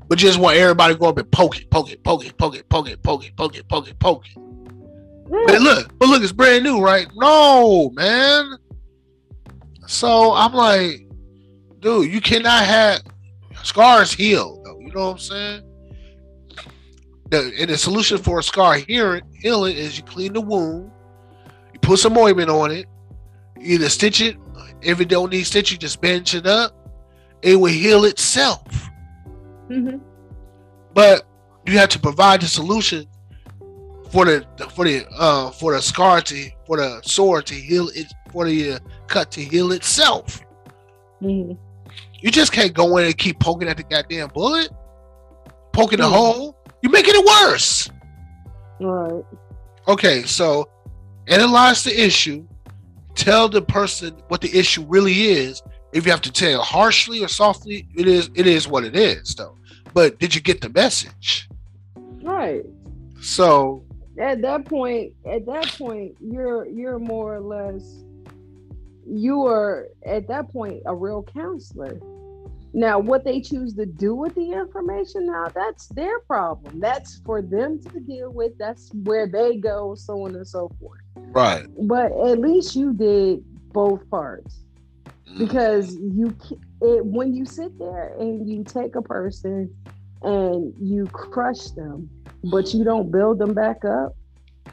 But just want everybody to go up and poke it, poke it, poke it, poke it, poke it, poke it, poke it, poke it, poke it. But look, but look, it's brand new, right? No, man. So I'm like, dude, you cannot have scars heal, though. You know what I'm saying? The, and the solution for a scar healing, healing is you clean the wound, you put some ointment on it, you either stitch it if it don't need stitch, you just bench it up. It will heal itself. Mm-hmm. But you have to provide the solution for the for the uh for the scar to for the sore to heal it for the uh, cut to heal itself. Mm-hmm. You just can't go in and keep poking at the goddamn bullet, poking mm-hmm. the hole. You're making it worse. Right. Okay, so analyze the issue tell the person what the issue really is. If you have to tell harshly or softly, it is it is what it is, though. But did you get the message? Right. So at that point, at that point, you're you're more or less you are at that point a real counselor. Now, what they choose to do with the information, now that's their problem. That's for them to deal with. That's where they go, so on and so forth. Right. But at least you did both parts mm. because you it, when you sit there and you take a person and you crush them, but you don't build them back up,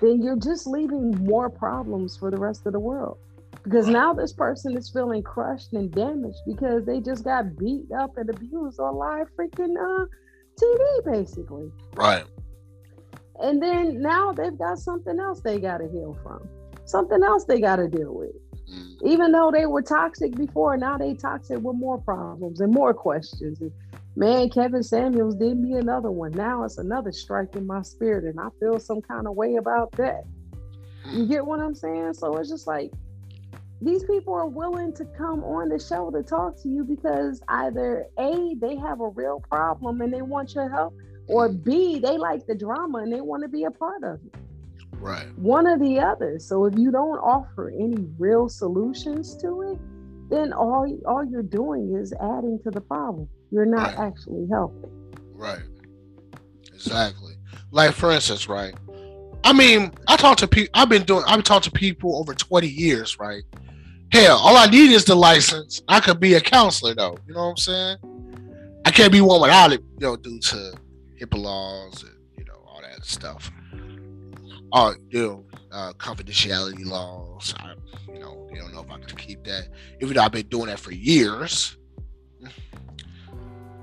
then you're just leaving more problems for the rest of the world. Because now this person is feeling crushed and damaged because they just got beat up and abused on live freaking uh, TV, basically. Right. And then now they've got something else they got to heal from, something else they got to deal with. Mm. Even though they were toxic before, now they toxic with more problems and more questions. And man, Kevin Samuels did me another one. Now it's another strike in my spirit, and I feel some kind of way about that. You get what I'm saying? So it's just like these people are willing to come on the show to talk to you because either A, they have a real problem and they want your help, or mm. B, they like the drama and they want to be a part of it. Right. One or the other. So if you don't offer any real solutions to it, then all all you're doing is adding to the problem. You're not right. actually helping. Right. Exactly. Like for instance, right? I mean, I talk to people. I've been doing. I've talked to people over twenty years, right? Hell, all I need is the license. I could be a counselor, though. You know what I'm saying? I can't be one without it, you know, due to HIPAA laws and you know all that stuff. All you know, uh, confidentiality laws. I, you know, they don't know if I can keep that, even though I've been doing that for years.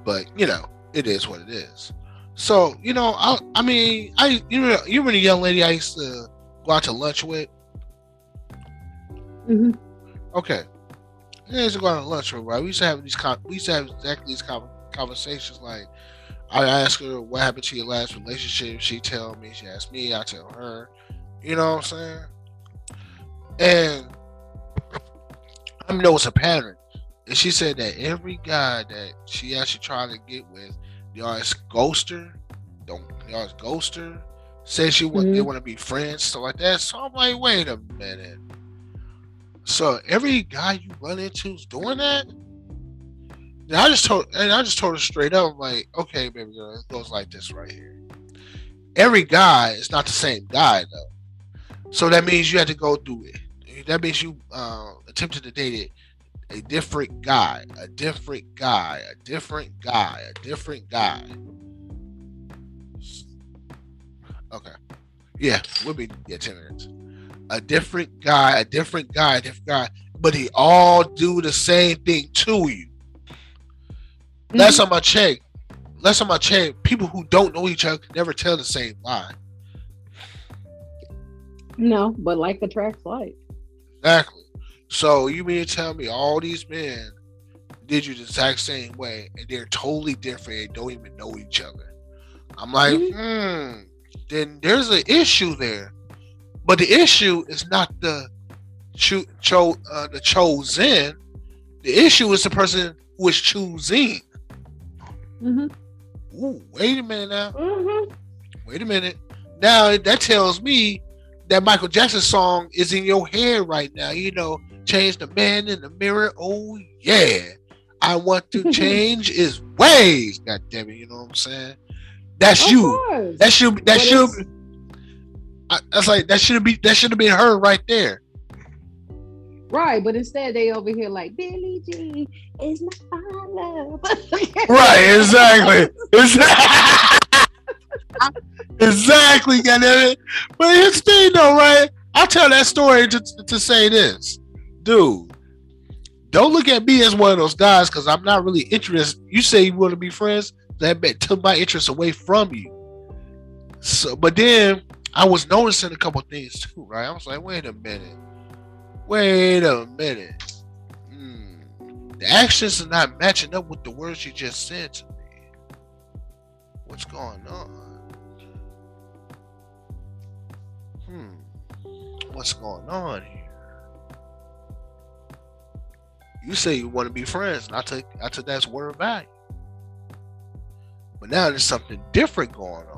But you know, it is what it is. So you know, I, I mean, I you know, you remember the young lady I used to go out to lunch with. hmm Okay, I used to go out to lunch with, right? We used to have these, we used to have exactly these conversations. Like, I ask her what happened to your last relationship. She tell me. She asked me. I tell her. You know what I'm saying? And I know it's a pattern. And she said that every guy that she actually tried to get with, they mm-hmm. always ghost her. Don't they always ghost her? Say she want they want to be friends, stuff like that. So I'm like, wait a minute. So every guy you run into is doing that. And I just told and I just told her straight up, like, okay, baby girl, it goes like this right here. Every guy is not the same guy though. So that means you had to go through it. That means you uh, attempted to date it a different guy, a different guy, a different guy, a different guy. Okay. Yeah, we'll be yeah, 10 minutes. A different guy, a different guy, a different guy, but they all do the same thing to you. Last time I checked, last time I checked, people who don't know each other never tell the same lie. No, but like the attracts like. Exactly. So you mean to tell me all these men did you the exact same way and they're totally different and don't even know each other? I'm like, hmm, then there's an issue there. But the issue is not the cho- cho- uh, the chosen. The issue is the person who is choosing. Hmm Ooh, wait a minute now. hmm Wait a minute. Now that tells me that Michael Jackson song is in your head right now. You know, change the man in the mirror. Oh yeah. I want to change his ways. God damn it, you know what I'm saying? That's Of you. course. That should that But should I, that's like that should be that should have been her right there. Right, but instead they over here like Billy G is my love. Right, exactly. Exactly. exactly, goddamn it. But here's the thing though, right? I tell that story to, to say this. Dude, don't look at me as one of those guys because I'm not really interested. You say you want to be friends, that took my interest away from you. So but then I was noticing a couple things too, right? I was like, wait a minute. Wait a minute. Hmm. The actions are not matching up with the words you just said to me. What's going on? Hmm. What's going on here? You say you want to be friends, and I took I took that as word value. But now there's something different going on.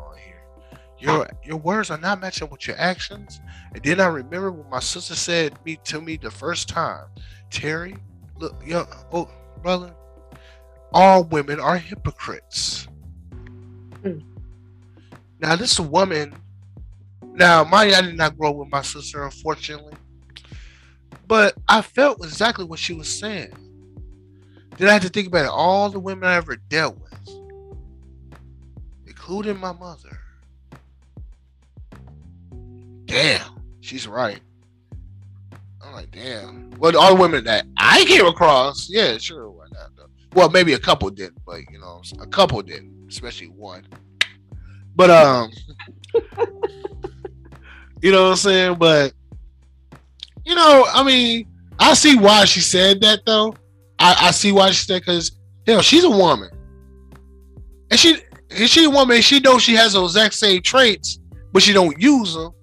Your your words are not matching with your actions. And then I remember what my sister said me to me the first time. Terry, look, young oh brother, all women are hypocrites. Mm. Now this woman. Now, mind you, I did not grow up with my sister, unfortunately, but I felt exactly what she was saying. Then I had to think about it, all the women I ever dealt with, including my mother. Damn, she's right. I'm like, damn. Well, all the women that I came across, yeah, sure, why not? Though. Well, maybe a couple didn't, but you know, a couple didn't, especially one. But um, you know what I'm saying? But you know, I mean, I see why she said that though. I, I see why she said because you know she's a woman, and she and she a woman. She knows she has those exact same traits, but she don't use them.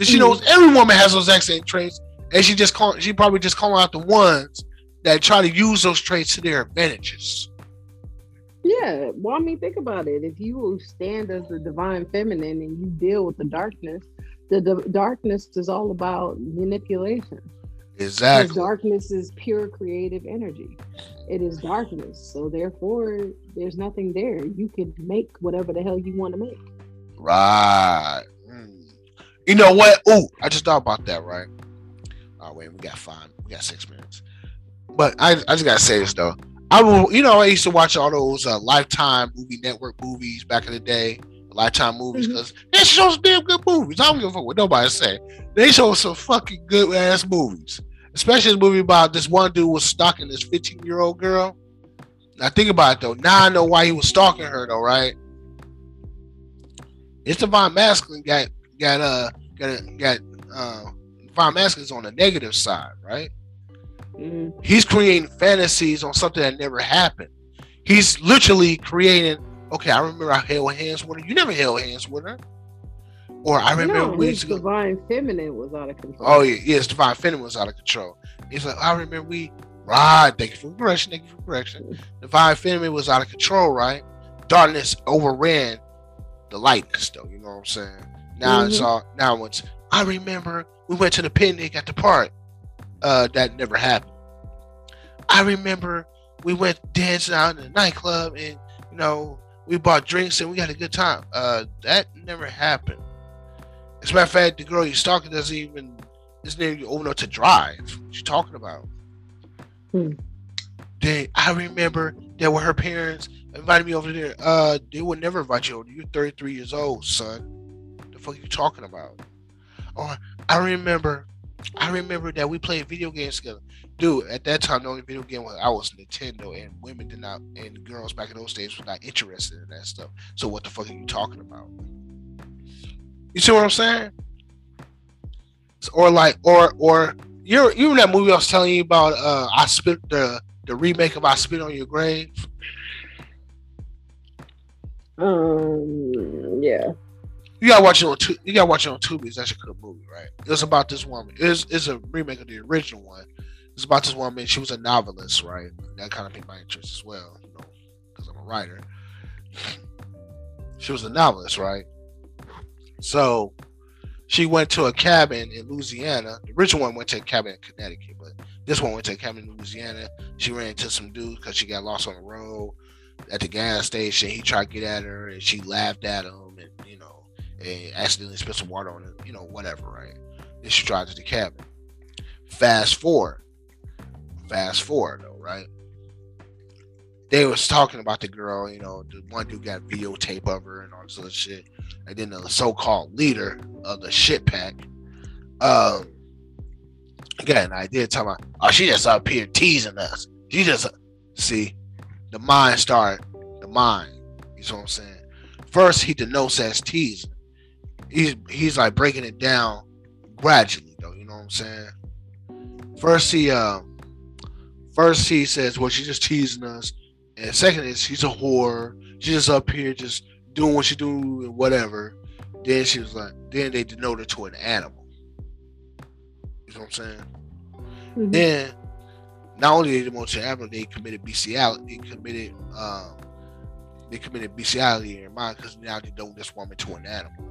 She knows every woman has those exact same traits, and she just call she probably just calling out the ones that try to use those traits to their advantages. Yeah, well, I mean, think about it. If you stand as the divine feminine and you deal with the darkness, the, the darkness is all about manipulation. Because Exactly. darkness is pure creative energy. It is darkness, so therefore, there's nothing there. You can make whatever the hell you want to make. Right. You know what? Oh, I just thought about that, right? Oh wait, we got five, we got six minutes. But I, I just gotta say this though. I will, you know, I used to watch all those uh, Lifetime movie network movies back in the day, Lifetime movies, because they show some damn good movies. I don't give a fuck what nobody say. They show some fucking good ass movies, especially the movie about this one dude was stalking this 15 year old girl. Now think about it though. Now I know why he was stalking her though, right? It's divine masculine got got uh got got uh divine masculine's on the negative side, right? Mm-hmm. He's creating fantasies on something that never happened. He's literally creating. Okay, I remember I held hands with her. You never held hands with her. Or I remember no, we his divine feminine was out of control. Oh yeah, yes, divine feminine was out of control. He's like, I remember we right. Thank you for correction. Thank you for correction. Divine feminine was out of control, right? Darkness overran the lightness, though. You know what I'm saying? Now mm-hmm. it's all. Now it's. I remember we went to the picnic at the park. Uh, that never happened. I remember we went dancing out in the nightclub, and you know we bought drinks and we had a good time. Uh, that never happened. As a matter of fact, the girl you're stalking doesn't even isn't even old enough to drive. What you talking about? Hmm. Then I remember that when her parents invited me over there, uh, they would never invite you over. You're 33 years old, son. The fuck you talking about? Or I remember, I remember that we played video games together. Dude, at that time, the only video game was I was Nintendo, and women did not, and girls back in those days were not interested in that stuff. So what the fuck are you talking about? You see what I'm saying? Or like, or or you're you in that movie I was telling you about? Uh, I spit the the remake of I Spit on Your Grave. Um. Yeah. You gotta watch it on two. You gotta watch it on Tubi. It's actually a good movie, right? It's about this woman. It's it's a remake of the original one. It's about this woman. She was a novelist, right? That kind of piqued my interest as well, you know, because I'm a writer. She was a novelist, right? So she went to a cabin in Louisiana. The original one went to a cabin in Connecticut, but this one went to a cabin in Louisiana. She ran into some dude because she got lost on the road at the gas station. He tried to get at her, and she laughed at him, and you know, and accidentally spilled some water on it. You know, whatever, right? Then she tried to the cabin. Fast forward, fast forward though, right? They was talking about the girl, you know, the one dude got videotape of her and all this other shit and then the so-called leader of the shit pack. Um, again, I did tell my, oh, she just up here teasing us. She just see the mind start the mind. You know what I'm saying? First, he denotes as teasing. He's he's like breaking it down gradually, though. You know what I'm saying? First, he um, first he says, "Well, she's just teasing us," and second is she's a whore. She's just up here just doing what she do and whatever. Then she was like, then they denoted to an animal. You know what I'm saying? Mm-hmm. Then not only did they demoted to an animal, they committed bestiality. They committed um, they committed bestiality in mind because now they don't this woman to an animal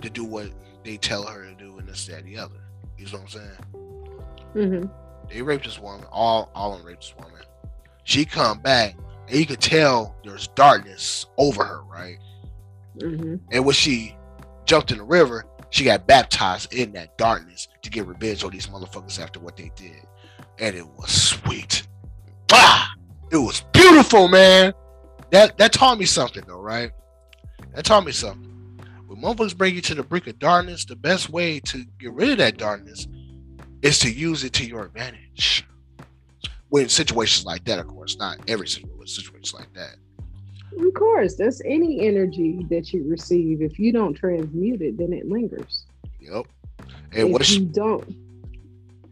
to do what they tell her to do and this, that, and the other. You know what I'm saying? Mm-hmm. They raped this woman. All all them raped this woman. She come back and you could tell there's darkness over her, right? Mm-hmm. And when she jumped in the river, she got baptized in that darkness to get revenge on these motherfuckers after what they did. And it was sweet. Ah! It was beautiful, man. That that taught me something though, right? That taught me something. When motherfuckers bring you to the brink of darkness, the best way to get rid of that darkness is to use it to your advantage. When situations like that, of course, not every single situation like that. Of course, that's any energy that you receive. If you don't transmute it, then it lingers. Yep. And what if you don't,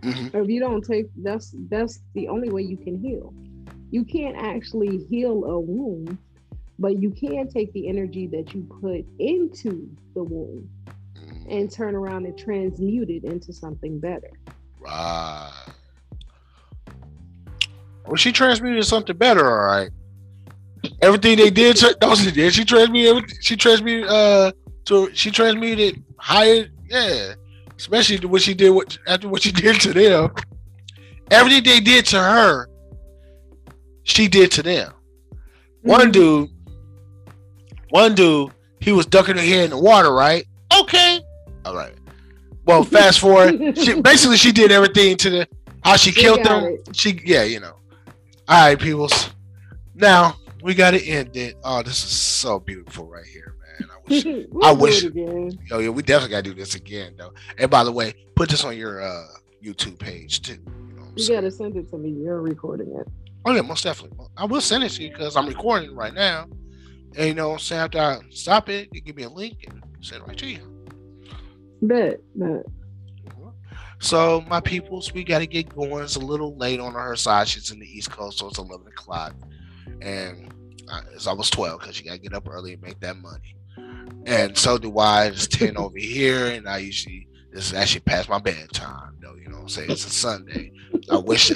mm-hmm. if you don't take, that's that's the only way you can heal. You can't actually heal a wound, but you can take the energy that you put into the womb mm-hmm. and turn around and transmute it into something better. Right. Well, she transmuted something better, all right. Everything they did, that was it. She transmuted. She transmuted. Uh, so she transmuted higher. Yeah, especially what she did. What after what she did to them. Everything they did to her, she did to them. Mm-hmm. One dude, one dude, he was ducking her head in the water. Right? Okay. All right. Well, fast forward. she, basically, she did everything to the how she, she killed them. It. She, yeah, you know. All right, peoples. Now we got to end it. Oh, this is so beautiful right here, man. I wish. we'll I wish. Oh yeah, we definitely got to do this again, though. And by the way, put this on your uh, YouTube page too. You, know you got to send it to me. You're recording it. Oh yeah, most definitely. I will send it to you because I'm recording right now. And you know, say after I stop it, you give me a link and send it right to you. Bet, bet. So my peoples, we got to get going. It's a little late on her side. She's in the East Coast, so it's 11 o'clock. And uh, it's almost 12 because you got to get up early and make that money. And so do I. It's 10 over here, and I usually this is actually past my bedtime. Though you know, what I'm saying it's a Sunday. I wish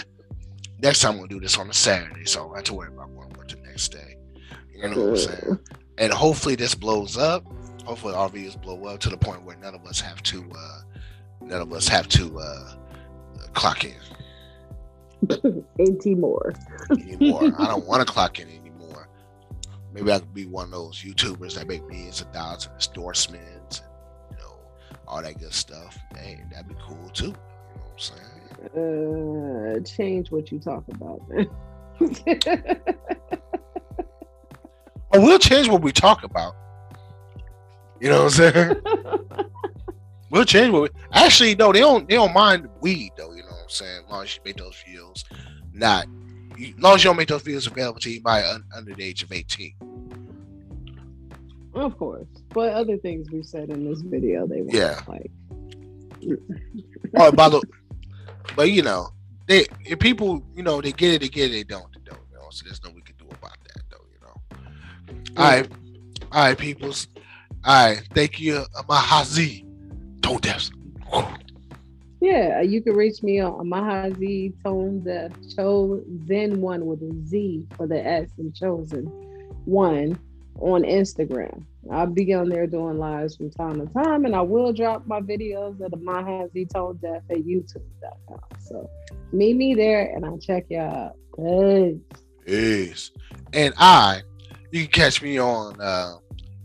next time we'll do this on a Saturday, so I don't have to worry about going to work the next day. You know what I'm saying? And hopefully this blows up. Hopefully our videos blow up to the point where none of us have to uh, none of us have to uh, clock in. anymore. anymore. I don't want to clock in anymore. Maybe I could be one of those YouTubers that make millions of dollars in endorsements and you know all that good stuff. Hey, that'd be cool too. You know what I'm saying? Uh, change what you talk about. we'll change what we talk about. You know what I'm saying? we'll change what we actually no, they don't they don't mind weed though, you know what I'm saying? As long as you make those videos not as long as you don't make those videos available to you by un, under the age of 18. Of course. But other things we said in this video they want yeah. like oh by the but you know, they if people, you know, they get it, they get it, they don't, they don't, you know. So there's nothing we can do about that though, you know. All right, all right, peoples. All right, thank you, Mahazi. Tone deaf. Yeah, you can reach me on Mahazi Tone Deaf Chosen One with a Z for the S and Chosen One on Instagram. I'll be on there doing lives from time to time, and I will drop my videos at the Mahazi Tone Deaf at YouTube.com. So meet me there, and I'll check y'all out. Peace. Peace. And I, you can catch me on uh,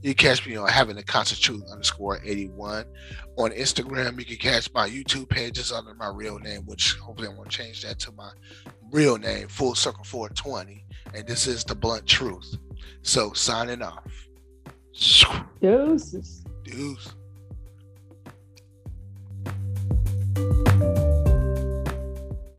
you can catch me on having a truth underscore 81 on Instagram. You can catch my YouTube pages under my real name, which hopefully I'm gonna change that to my real name, Full Circle 420. And this is the blunt truth. So signing off. Deuces. Deuce.